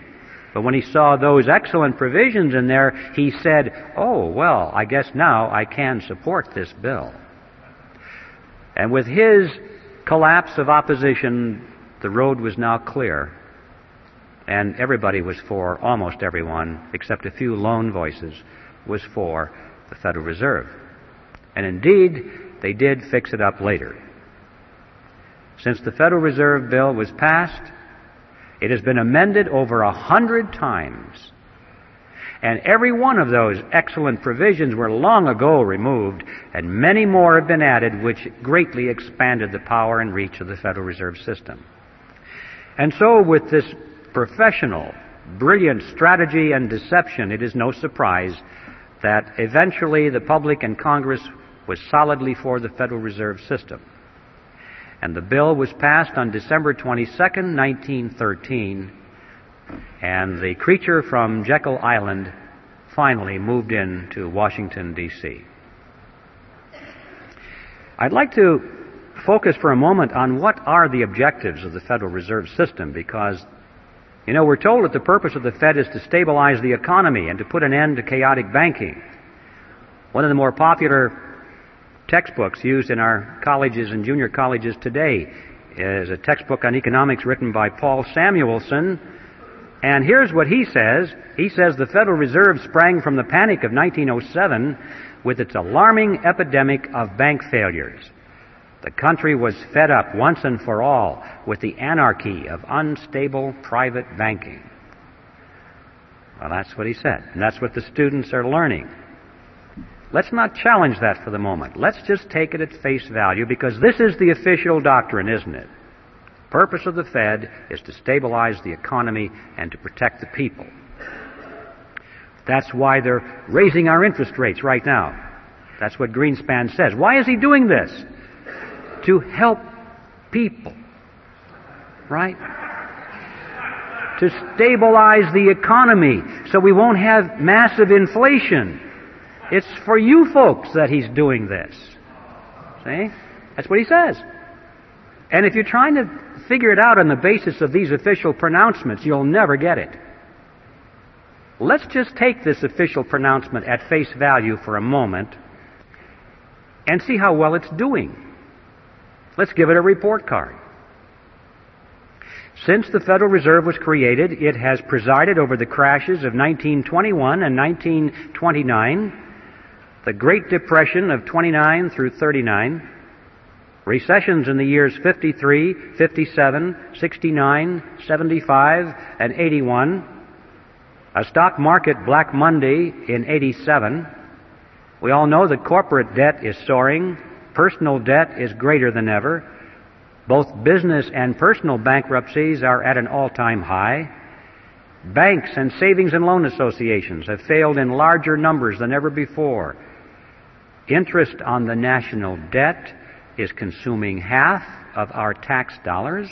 But when he saw those excellent provisions in there, he said, Oh, well, I guess now I can support this bill. And with his collapse of opposition, the road was now clear. And everybody was for, almost everyone, except a few lone voices, was for the Federal Reserve. And indeed, they did fix it up later. Since the Federal Reserve Bill was passed, it has been amended over a hundred times. And every one of those excellent provisions were long ago removed, and many more have been added, which greatly expanded the power and reach of the Federal Reserve System. And so, with this professional, brilliant strategy and deception, it is no surprise that eventually the public and Congress was solidly for the Federal Reserve System. And the bill was passed on December 22, 1913, and the creature from Jekyll Island finally moved into Washington, D.C. I'd like to focus for a moment on what are the objectives of the Federal Reserve System because you know, we're told that the purpose of the Fed is to stabilize the economy and to put an end to chaotic banking. One of the more popular textbooks used in our colleges and junior colleges today is a textbook on economics written by Paul Samuelson. And here's what he says. He says the Federal Reserve sprang from the panic of 1907 with its alarming epidemic of bank failures. The country was fed up once and for all with the anarchy of unstable private banking. Well, that's what he said. And that's what the students are learning. Let's not challenge that for the moment. Let's just take it at face value because this is the official doctrine, isn't it? The purpose of the Fed is to stabilize the economy and to protect the people. That's why they're raising our interest rates right now. That's what Greenspan says. Why is he doing this? To help people. Right? To stabilize the economy so we won't have massive inflation. It's for you folks that he's doing this. See? That's what he says. And if you're trying to figure it out on the basis of these official pronouncements, you'll never get it. Let's just take this official pronouncement at face value for a moment and see how well it's doing. Let's give it a report card. Since the Federal Reserve was created, it has presided over the crashes of 1921 and 1929 the Great Depression of 29 through 39, recessions in the years 53, 57, 69, 75, and 81, a stock market Black Monday in 87. We all know that corporate debt is soaring, personal debt is greater than ever. Both business and personal bankruptcies are at an all-time high. Banks and savings and loan associations have failed in larger numbers than ever before. Interest on the national debt is consuming half of our tax dollars.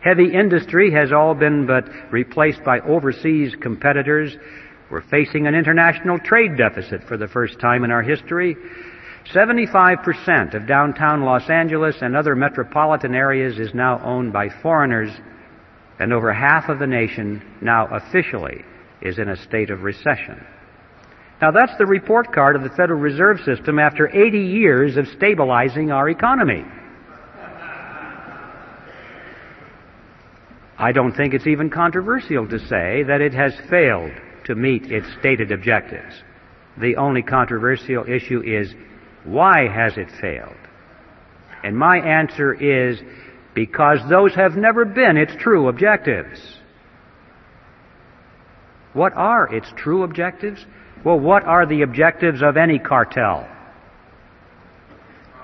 Heavy industry has all been but replaced by overseas competitors. We're facing an international trade deficit for the first time in our history. 75% of downtown Los Angeles and other metropolitan areas is now owned by foreigners, and over half of the nation now officially is in a state of recession. Now that's the report card of the Federal Reserve System after 80 years of stabilizing our economy. I don't think it's even controversial to say that it has failed to meet its stated objectives. The only controversial issue is why has it failed? And my answer is because those have never been its true objectives. What are its true objectives? Well, what are the objectives of any cartel?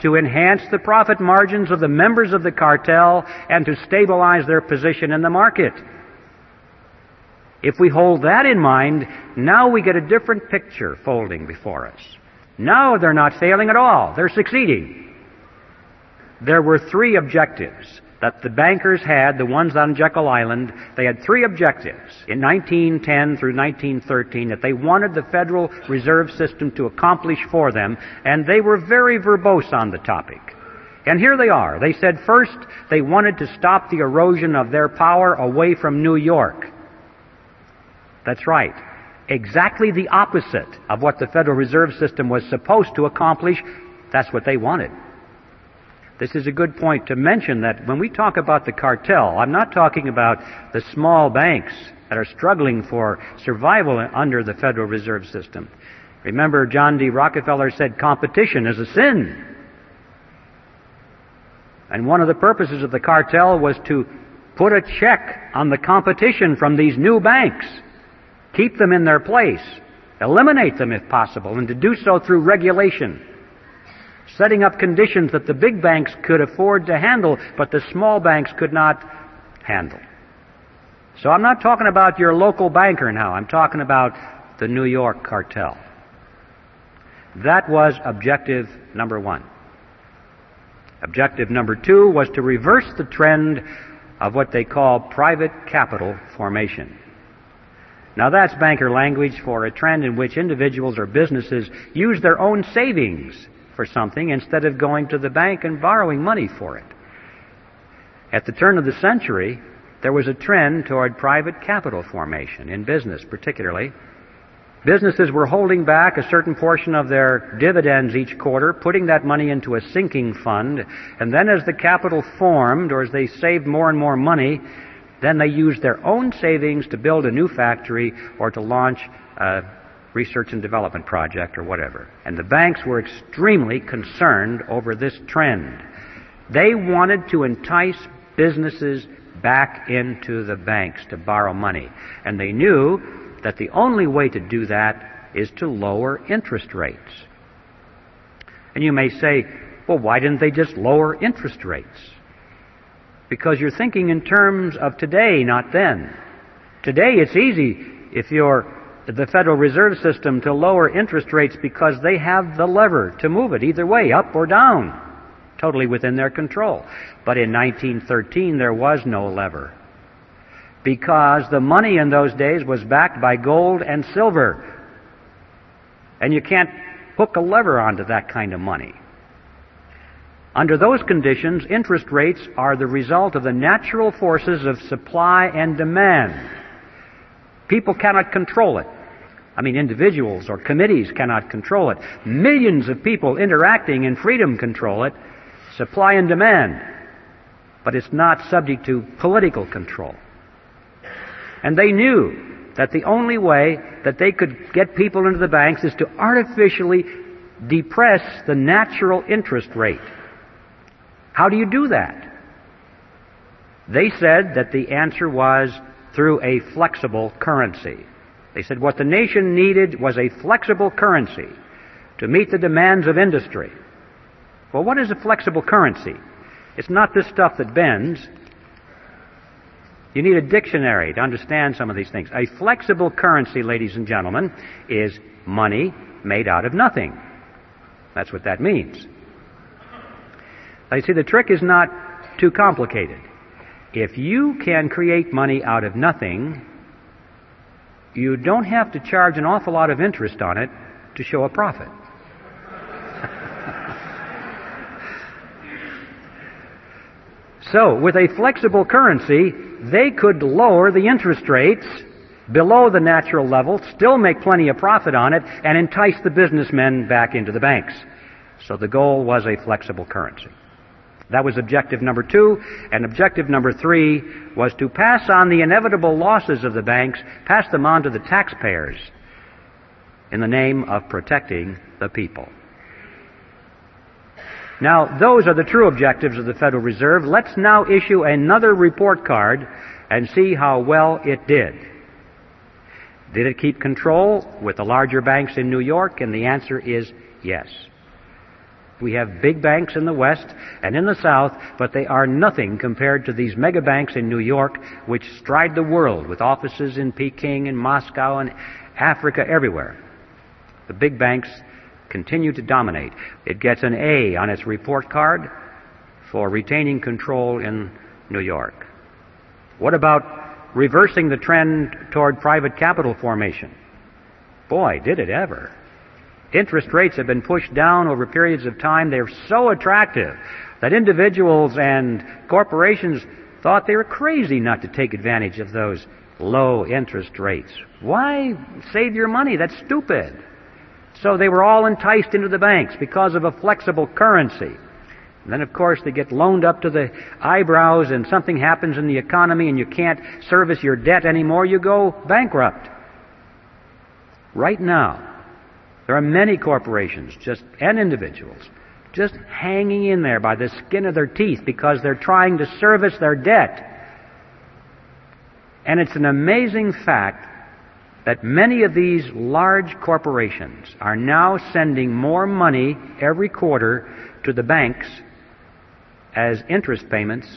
To enhance the profit margins of the members of the cartel and to stabilize their position in the market. If we hold that in mind, now we get a different picture folding before us. Now they're not failing at all. They're succeeding. There were three objectives that the bankers had, the ones on Jekyll Island, they had three objectives in 1910 through 1913 that they wanted the Federal Reserve System to accomplish for them, and they were very verbose on the topic. And here they are. They said first they wanted to stop the erosion of their power away from New York. That's right. Exactly the opposite of what the Federal Reserve System was supposed to accomplish. That's what they wanted. This is a good point to mention that when we talk about the cartel, I'm not talking about the small banks that are struggling for survival under the Federal Reserve System. Remember, John D. Rockefeller said competition is a sin. And one of the purposes of the cartel was to put a check on the competition from these new banks, keep them in their place, eliminate them if possible, and to do so through regulation setting up conditions that the big banks could afford to handle, but the small banks could not handle. So I'm not talking about your local banker now. I'm talking about the New York cartel. That was objective number one. Objective number two was to reverse the trend of what they call private capital formation. Now that's banker language for a trend in which individuals or businesses use their own savings for something instead of going to the bank and borrowing money for it. At the turn of the century, there was a trend toward private capital formation, in business particularly. Businesses were holding back a certain portion of their dividends each quarter, putting that money into a sinking fund, and then as the capital formed, or as they saved more and more money, then they used their own savings to build a new factory or to launch a research and development project or whatever. And the banks were extremely concerned over this trend. They wanted to entice businesses back into the banks to borrow money. And they knew that the only way to do that is to lower interest rates. And you may say, well, why didn't they just lower interest rates? Because you're thinking in terms of today, not then. Today it's easy if you're the Federal Reserve System to lower interest rates because they have the lever to move it either way, up or down, totally within their control. But in 1913 there was no lever because the money in those days was backed by gold and silver. And you can't hook a lever onto that kind of money. Under those conditions, interest rates are the result of the natural forces of supply and demand. People cannot control it. I mean, individuals or committees cannot control it. Millions of people interacting in freedom control it. Supply and demand. But it's not subject to political control. And they knew that the only way that they could get people into the banks is to artificially depress the natural interest rate. How do you do that? They said that the answer was through a flexible currency. They said what the nation needed was a flexible currency to meet the demands of industry. Well, what is a flexible currency? It's not this stuff that bends. You need a dictionary to understand some of these things. A flexible currency, ladies and gentlemen, is money made out of nothing. That's what that means. Now, you see, the trick is not too complicated. If you can create money out of nothing, you don't have to charge an awful lot of interest on it to show a profit. [laughs] so, with a flexible currency, they could lower the interest rates below the natural level, still make plenty of profit on it, and entice the businessmen back into the banks. So the goal was a flexible currency. That was objective number two. And objective number three was to pass on the inevitable losses of the banks, pass them on to the taxpayers in the name of protecting the people. Now, those are the true objectives of the Federal Reserve. Let's now issue another report card and see how well it did. Did it keep control with the larger banks in New York? And the answer is yes. We have big banks in the West and in the South, but they are nothing compared to these mega banks in New York, which stride the world with offices in Peking and Moscow and Africa everywhere. The big banks continue to dominate. It gets an A on its report card for retaining control in New York. What about reversing the trend toward private capital formation? Boy, did it ever. Interest rates have been pushed down over periods of time. They're so attractive that individuals and corporations thought they were crazy not to take advantage of those low interest rates. Why save your money? That's stupid. So they were all enticed into the banks because of a flexible currency. And then, of course, they get loaned up to the eyebrows and something happens in the economy and you can't service your debt anymore, you go bankrupt. Right now, there are many corporations just and individuals just hanging in there by the skin of their teeth because they're trying to service their debt. And it's an amazing fact that many of these large corporations are now sending more money every quarter to the banks as interest payments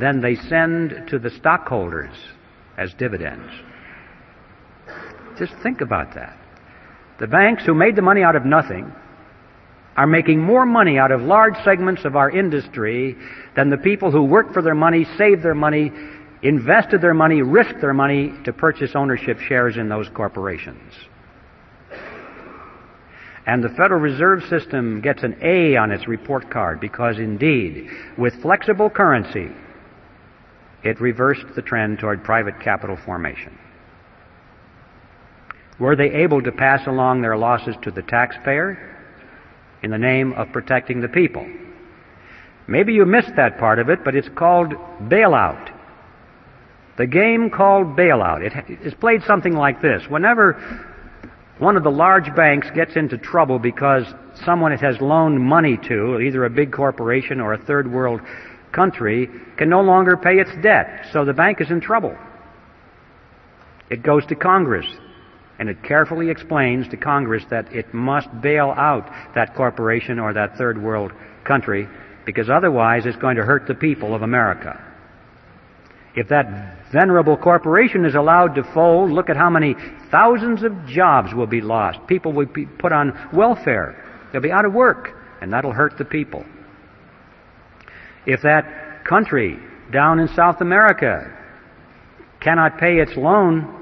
than they send to the stockholders as dividends. Just think about that. The banks who made the money out of nothing are making more money out of large segments of our industry than the people who worked for their money, saved their money, invested their money, risked their money to purchase ownership shares in those corporations. And the Federal Reserve System gets an A on its report card because indeed, with flexible currency, it reversed the trend toward private capital formation. Were they able to pass along their losses to the taxpayer in the name of protecting the people? Maybe you missed that part of it, but it's called bailout. The game called bailout. It is played something like this. Whenever one of the large banks gets into trouble because someone it has loaned money to, either a big corporation or a third world country, can no longer pay its debt, so the bank is in trouble. It goes to Congress, and it carefully explains to Congress that it must bail out that corporation or that third world country because otherwise it's going to hurt the people of America. If that venerable corporation is allowed to fold, look at how many thousands of jobs will be lost. People will be put on welfare. They'll be out of work, and that'll hurt the people. If that country down in South America cannot pay its loan,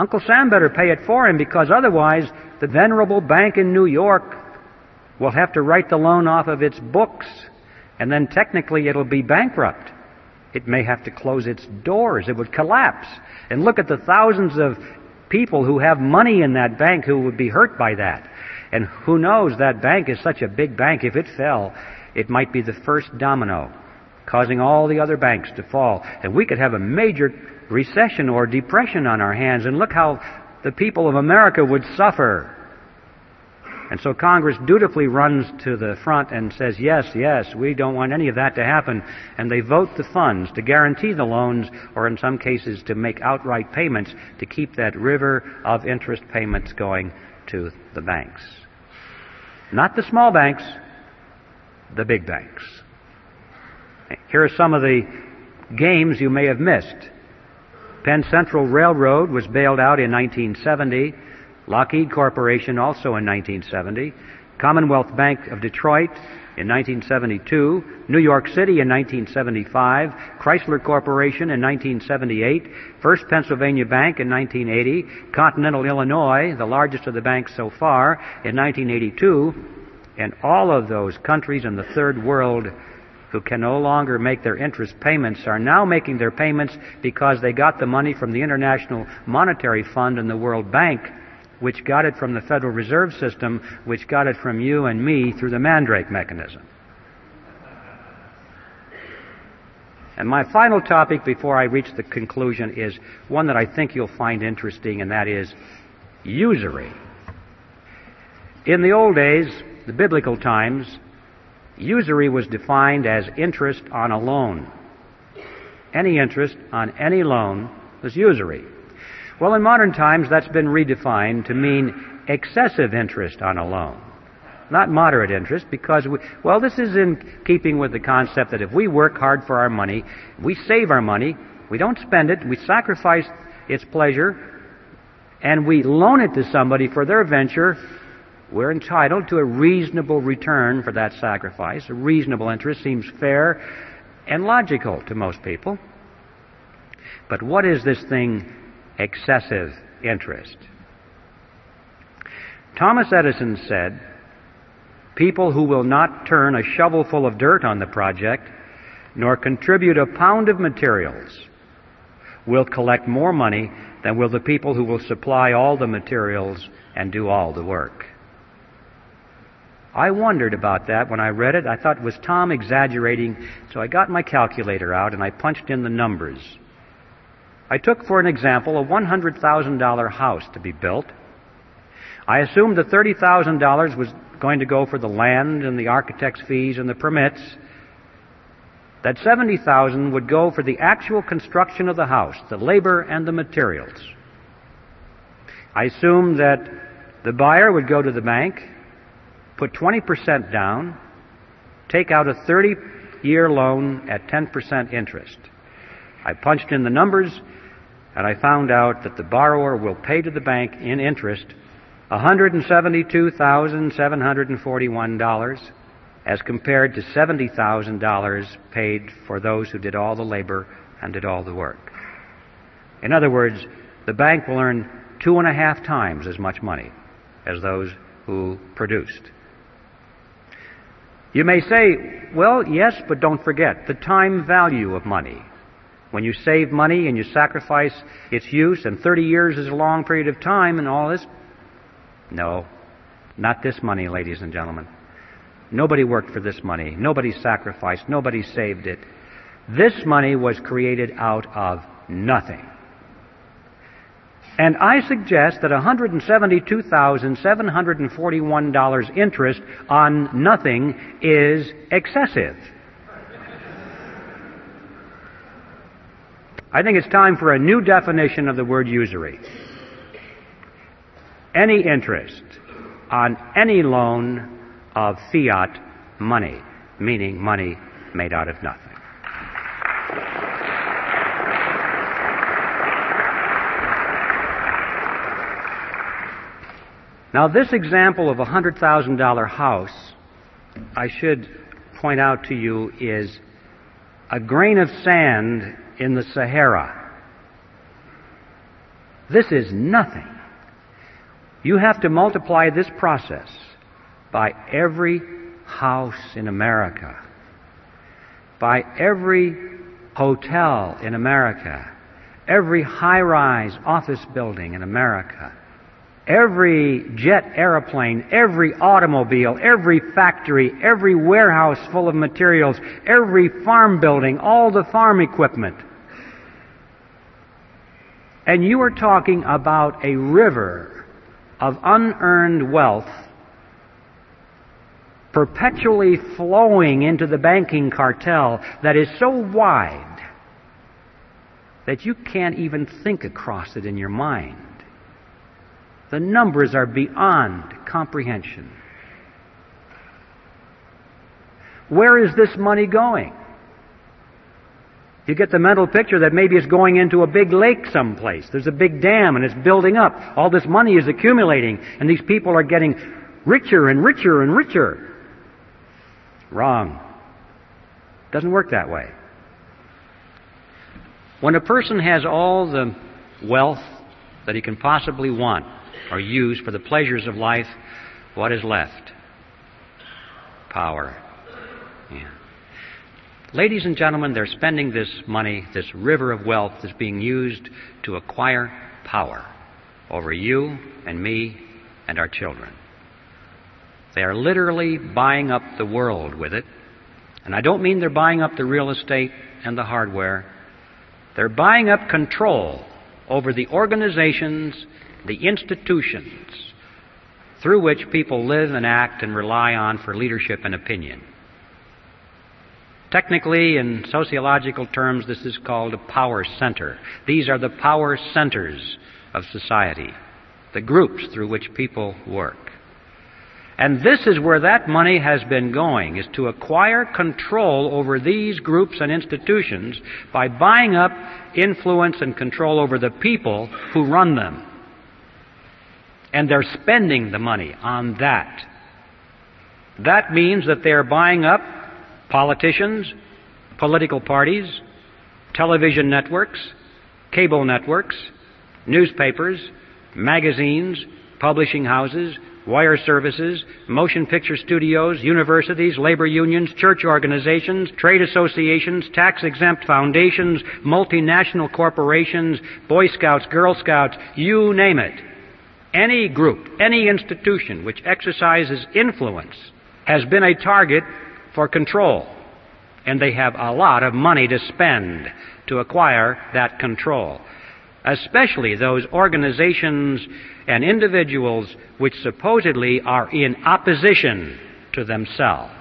Uncle Sam better pay it for him because otherwise the venerable bank in New York will have to write the loan off of its books, and then technically it'll be bankrupt. It may have to close its doors. It would collapse. And look at the thousands of people who have money in that bank who would be hurt by that. And who knows, that bank is such a big bank, if it fell, it might be the first domino, causing all the other banks to fall. And we could have a major recession or depression on our hands, and look how the people of America would suffer. And so Congress dutifully runs to the front and says, yes, yes, we don't want any of that to happen. And they vote the funds to guarantee the loans, or in some cases to make outright payments to keep that river of interest payments going to the banks. Not the small banks, the big banks. Here are some of the games you may have missed. Penn Central Railroad was bailed out in 1970. Lockheed Corporation also in 1970, Commonwealth Bank of Detroit in 1972, New York City in 1975, Chrysler Corporation in 1978, First Pennsylvania Bank in 1980, Continental Illinois, the largest of the banks so far, in 1982, and all of those countries in the third world who can no longer make their interest payments are now making their payments because they got the money from the International Monetary Fund and the World Bank which got it from the Federal Reserve System, which got it from you and me through the Mandrake mechanism. And my final topic before I reach the conclusion is one that I think you'll find interesting, and that is usury. In the old days, the biblical times, usury was defined as interest on a loan. Any interest on any loan was usury. Well, in modern times, that's been redefined to mean excessive interest on a loan. Not moderate interest, because, we, well, this is in keeping with the concept that if we work hard for our money, we save our money, we don't spend it, we sacrifice its pleasure, and we loan it to somebody for their venture, we're entitled to a reasonable return for that sacrifice. A reasonable interest seems fair and logical to most people. But what is this thing excessive interest. Thomas Edison said, People who will not turn a shovelful of dirt on the project, nor contribute a pound of materials, will collect more money than will the people who will supply all the materials and do all the work. I wondered about that when I read it. I thought, was Tom exaggerating? So I got my calculator out and I punched in the numbers. I took, for an example, a $100,000 house to be built. I assumed the $30,000 was going to go for the land and the architect's fees and the permits. That 70,000 would go for the actual construction of the house, the labor and the materials. I assumed that the buyer would go to the bank, put 20% down, take out a 30 year loan at 10% interest. I punched in the numbers and I found out that the borrower will pay to the bank in interest $172,741 as compared to $70,000 paid for those who did all the labor and did all the work. In other words, the bank will earn two and a half times as much money as those who produced. You may say, well, yes, but don't forget the time value of money. When you save money and you sacrifice its use, and 30 years is a long period of time and all this. No, not this money, ladies and gentlemen. Nobody worked for this money. Nobody sacrificed. Nobody saved it. This money was created out of nothing. And I suggest that $172,741 interest on nothing is excessive. I think it's time for a new definition of the word usury. Any interest on any loan of fiat money, meaning money made out of nothing. Now, this example of a $100,000 house, I should point out to you, is a grain of sand in the Sahara. This is nothing. You have to multiply this process by every house in America, by every hotel in America, every high rise office building in America, every jet airplane, every automobile, every factory, every warehouse full of materials, every farm building, all the farm equipment. And you are talking about a river of unearned wealth perpetually flowing into the banking cartel that is so wide that you can't even think across it in your mind. The numbers are beyond comprehension. Where is this money going? You get the mental picture that maybe it's going into a big lake someplace. There's a big dam and it's building up. All this money is accumulating and these people are getting richer and richer and richer. Wrong. Doesn't work that way. When a person has all the wealth that he can possibly want or use for the pleasures of life, what is left? Power. Yeah. Ladies and gentlemen, they're spending this money, this river of wealth that's being used to acquire power over you and me and our children. They are literally buying up the world with it. And I don't mean they're buying up the real estate and the hardware. They're buying up control over the organizations, the institutions through which people live and act and rely on for leadership and opinion. Technically, in sociological terms, this is called a power center. These are the power centers of society, the groups through which people work. And this is where that money has been going, is to acquire control over these groups and institutions by buying up influence and control over the people who run them. And they're spending the money on that. That means that they're buying up politicians, political parties, television networks, cable networks, newspapers, magazines, publishing houses, wire services, motion picture studios, universities, labor unions, church organizations, trade associations, tax exempt foundations, multinational corporations, Boy Scouts, Girl Scouts, you name it. Any group, any institution which exercises influence has been a target for control. And they have a lot of money to spend to acquire that control. Especially those organizations and individuals which supposedly are in opposition to themselves.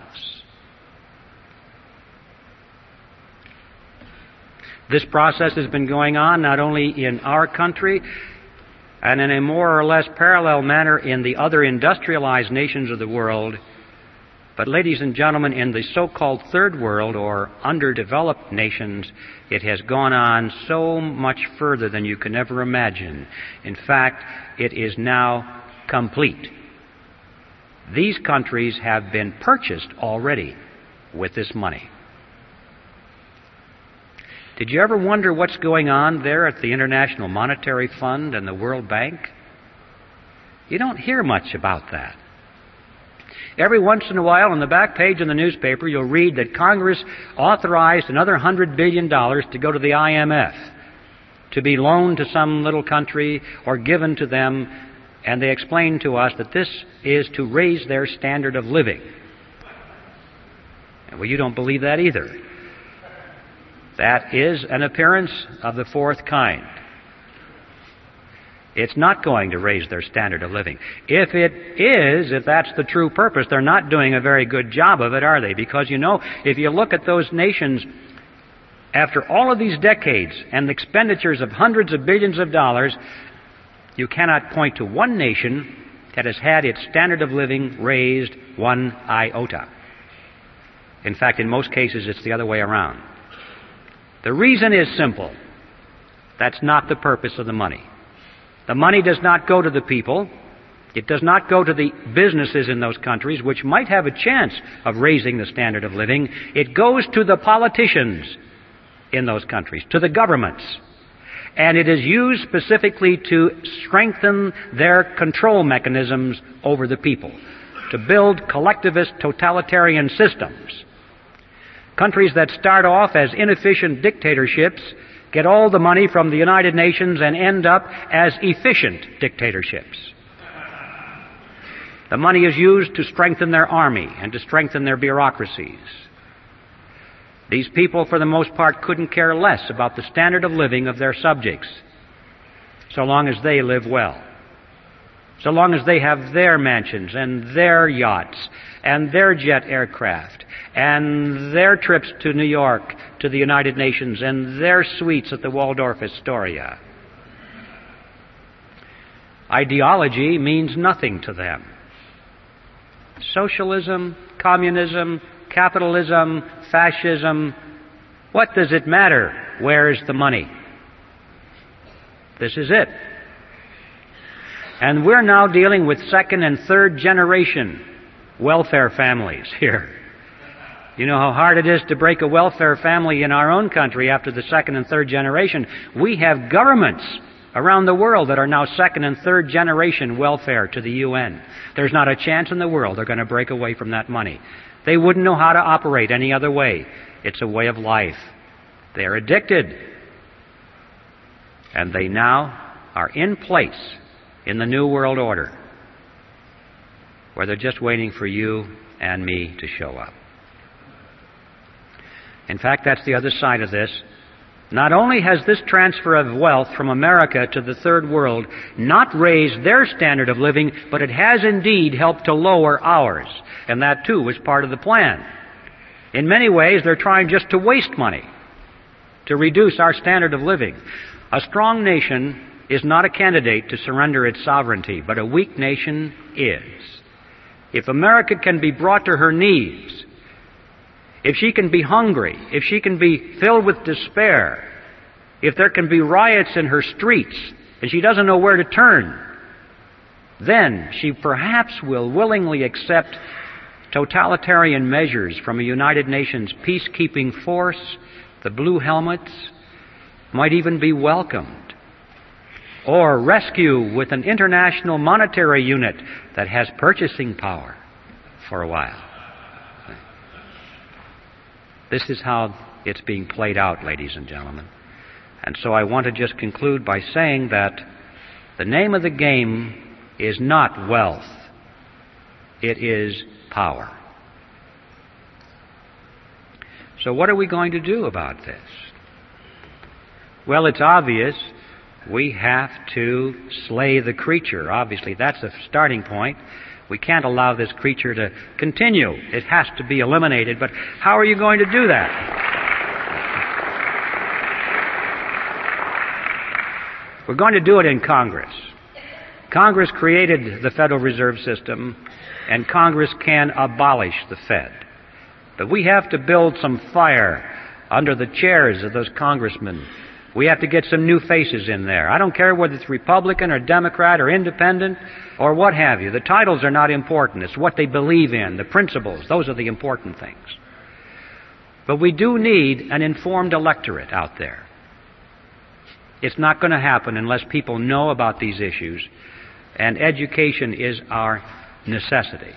This process has been going on not only in our country and in a more or less parallel manner in the other industrialized nations of the world, but, ladies and gentlemen, in the so called third world or underdeveloped nations, it has gone on so much further than you can ever imagine. In fact, it is now complete. These countries have been purchased already with this money. Did you ever wonder what's going on there at the International Monetary Fund and the World Bank? You don't hear much about that. Every once in a while, on the back page of the newspaper, you'll read that Congress authorized another $100 billion to go to the IMF, to be loaned to some little country or given to them, and they explain to us that this is to raise their standard of living. Well, you don't believe that either. That is an appearance of the fourth kind. It's not going to raise their standard of living. If it is, if that's the true purpose, they're not doing a very good job of it, are they? Because you know, if you look at those nations, after all of these decades and expenditures of hundreds of billions of dollars, you cannot point to one nation that has had its standard of living raised one iota. In fact, in most cases, it's the other way around. The reason is simple. That's not the purpose of the money. The money does not go to the people. It does not go to the businesses in those countries, which might have a chance of raising the standard of living. It goes to the politicians in those countries, to the governments. And it is used specifically to strengthen their control mechanisms over the people, to build collectivist totalitarian systems. Countries that start off as inefficient dictatorships get all the money from the United Nations and end up as efficient dictatorships. The money is used to strengthen their army and to strengthen their bureaucracies. These people, for the most part, couldn't care less about the standard of living of their subjects, so long as they live well. So long as they have their mansions and their yachts and their jet aircraft and their trips to New York to the United Nations and their suites at the Waldorf Astoria. Ideology means nothing to them. Socialism, communism, capitalism, fascism, what does it matter? Where's the money? This is it. And we're now dealing with second and third generation welfare families [laughs] here. You know how hard it is to break a welfare family in our own country after the second and third generation. We have governments around the world that are now second and third generation welfare to the UN. There's not a chance in the world they're going to break away from that money. They wouldn't know how to operate any other way. It's a way of life. They're addicted. And they now are in place in the New World Order where they're just waiting for you and me to show up. In fact, that's the other side of this. Not only has this transfer of wealth from America to the third world not raised their standard of living, but it has indeed helped to lower ours. And that too was part of the plan. In many ways, they're trying just to waste money, to reduce our standard of living. A strong nation is not a candidate to surrender its sovereignty, but a weak nation is. If America can be brought to her knees, if she can be hungry, if she can be filled with despair, if there can be riots in her streets and she doesn't know where to turn, then she perhaps will willingly accept totalitarian measures from a United Nations peacekeeping force, the Blue Helmets, might even be welcomed. Or rescue with an international monetary unit that has purchasing power for a while. This is how it's being played out, ladies and gentlemen. And so I want to just conclude by saying that the name of the game is not wealth, it is power. So, what are we going to do about this? Well, it's obvious we have to slay the creature. Obviously, that's a starting point. We can't allow this creature to continue. It has to be eliminated. But how are you going to do that? We're going to do it in Congress. Congress created the Federal Reserve System, and Congress can abolish the Fed. But we have to build some fire under the chairs of those congressmen we have to get some new faces in there. I don't care whether it's Republican or Democrat or Independent or what have you. The titles are not important. It's what they believe in, the principles. Those are the important things. But we do need an informed electorate out there. It's not going to happen unless people know about these issues, and education is our necessity.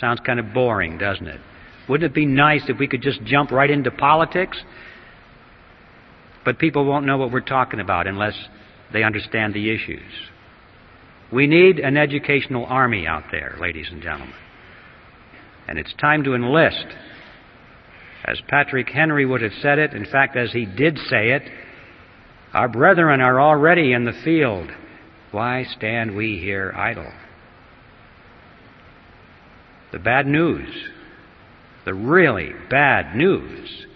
Sounds kind of boring, doesn't it? Wouldn't it be nice if we could just jump right into politics? But people won't know what we're talking about unless they understand the issues. We need an educational army out there, ladies and gentlemen. And it's time to enlist. As Patrick Henry would have said it, in fact, as he did say it, our brethren are already in the field. Why stand we here idle? The bad news, the really bad news,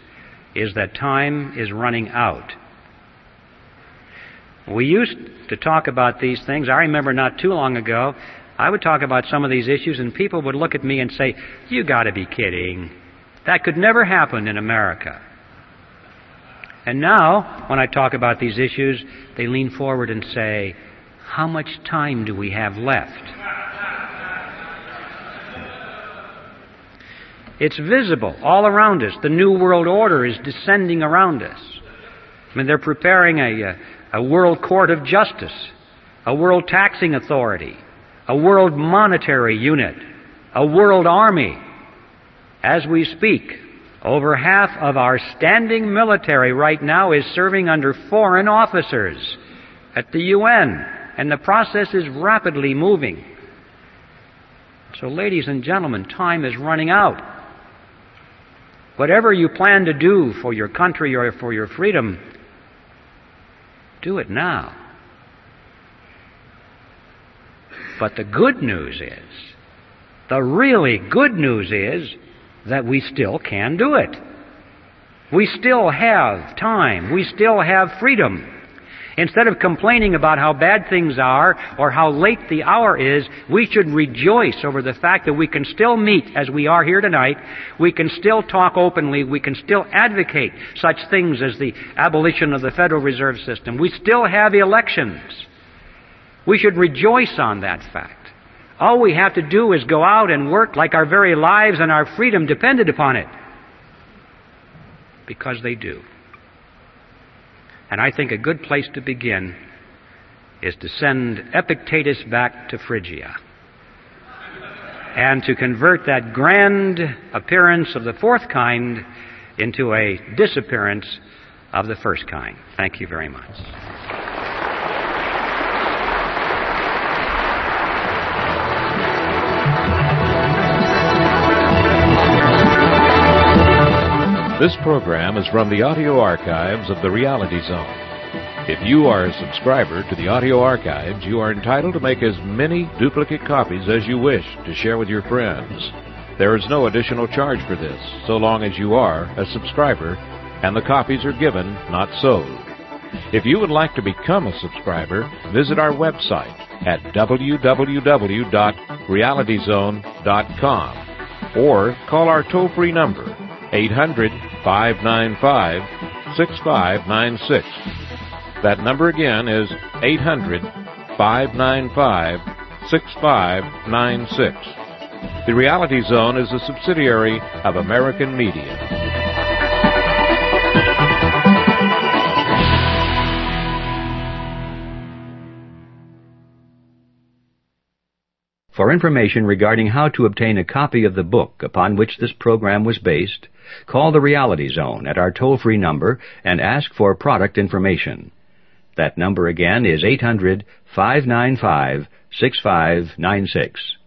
is that time is running out. We used to talk about these things. I remember not too long ago, I would talk about some of these issues, and people would look at me and say, You gotta be kidding. That could never happen in America. And now, when I talk about these issues, they lean forward and say, How much time do we have left? It's visible all around us. The New World Order is descending around us. I mean, they're preparing a, uh, a world court of justice, a world taxing authority, a world monetary unit, a world army. As we speak, over half of our standing military right now is serving under foreign officers at the UN, and the process is rapidly moving. So, ladies and gentlemen, time is running out. Whatever you plan to do for your country or for your freedom, do it now. But the good news is, the really good news is, that we still can do it. We still have time. We still have freedom. Instead of complaining about how bad things are or how late the hour is, we should rejoice over the fact that we can still meet as we are here tonight. We can still talk openly. We can still advocate such things as the abolition of the Federal Reserve System. We still have elections. We should rejoice on that fact. All we have to do is go out and work like our very lives and our freedom depended upon it. Because they do. And I think a good place to begin is to send Epictetus back to Phrygia and to convert that grand appearance of the fourth kind into a disappearance of the first kind. Thank you very much. This program is from the audio archives of the Reality Zone. If you are a subscriber to the audio archives, you are entitled to make as many duplicate copies as you wish to share with your friends. There is no additional charge for this, so long as you are a subscriber and the copies are given, not sold. If you would like to become a subscriber, visit our website at www.realityzone.com or call our toll free number 800 595 6596. That number again is 800 595 6596. The Reality Zone is a subsidiary of American Media. For information regarding how to obtain a copy of the book upon which this program was based, call the Reality Zone at our toll-free number and ask for product information. That number again is 800 595 6596.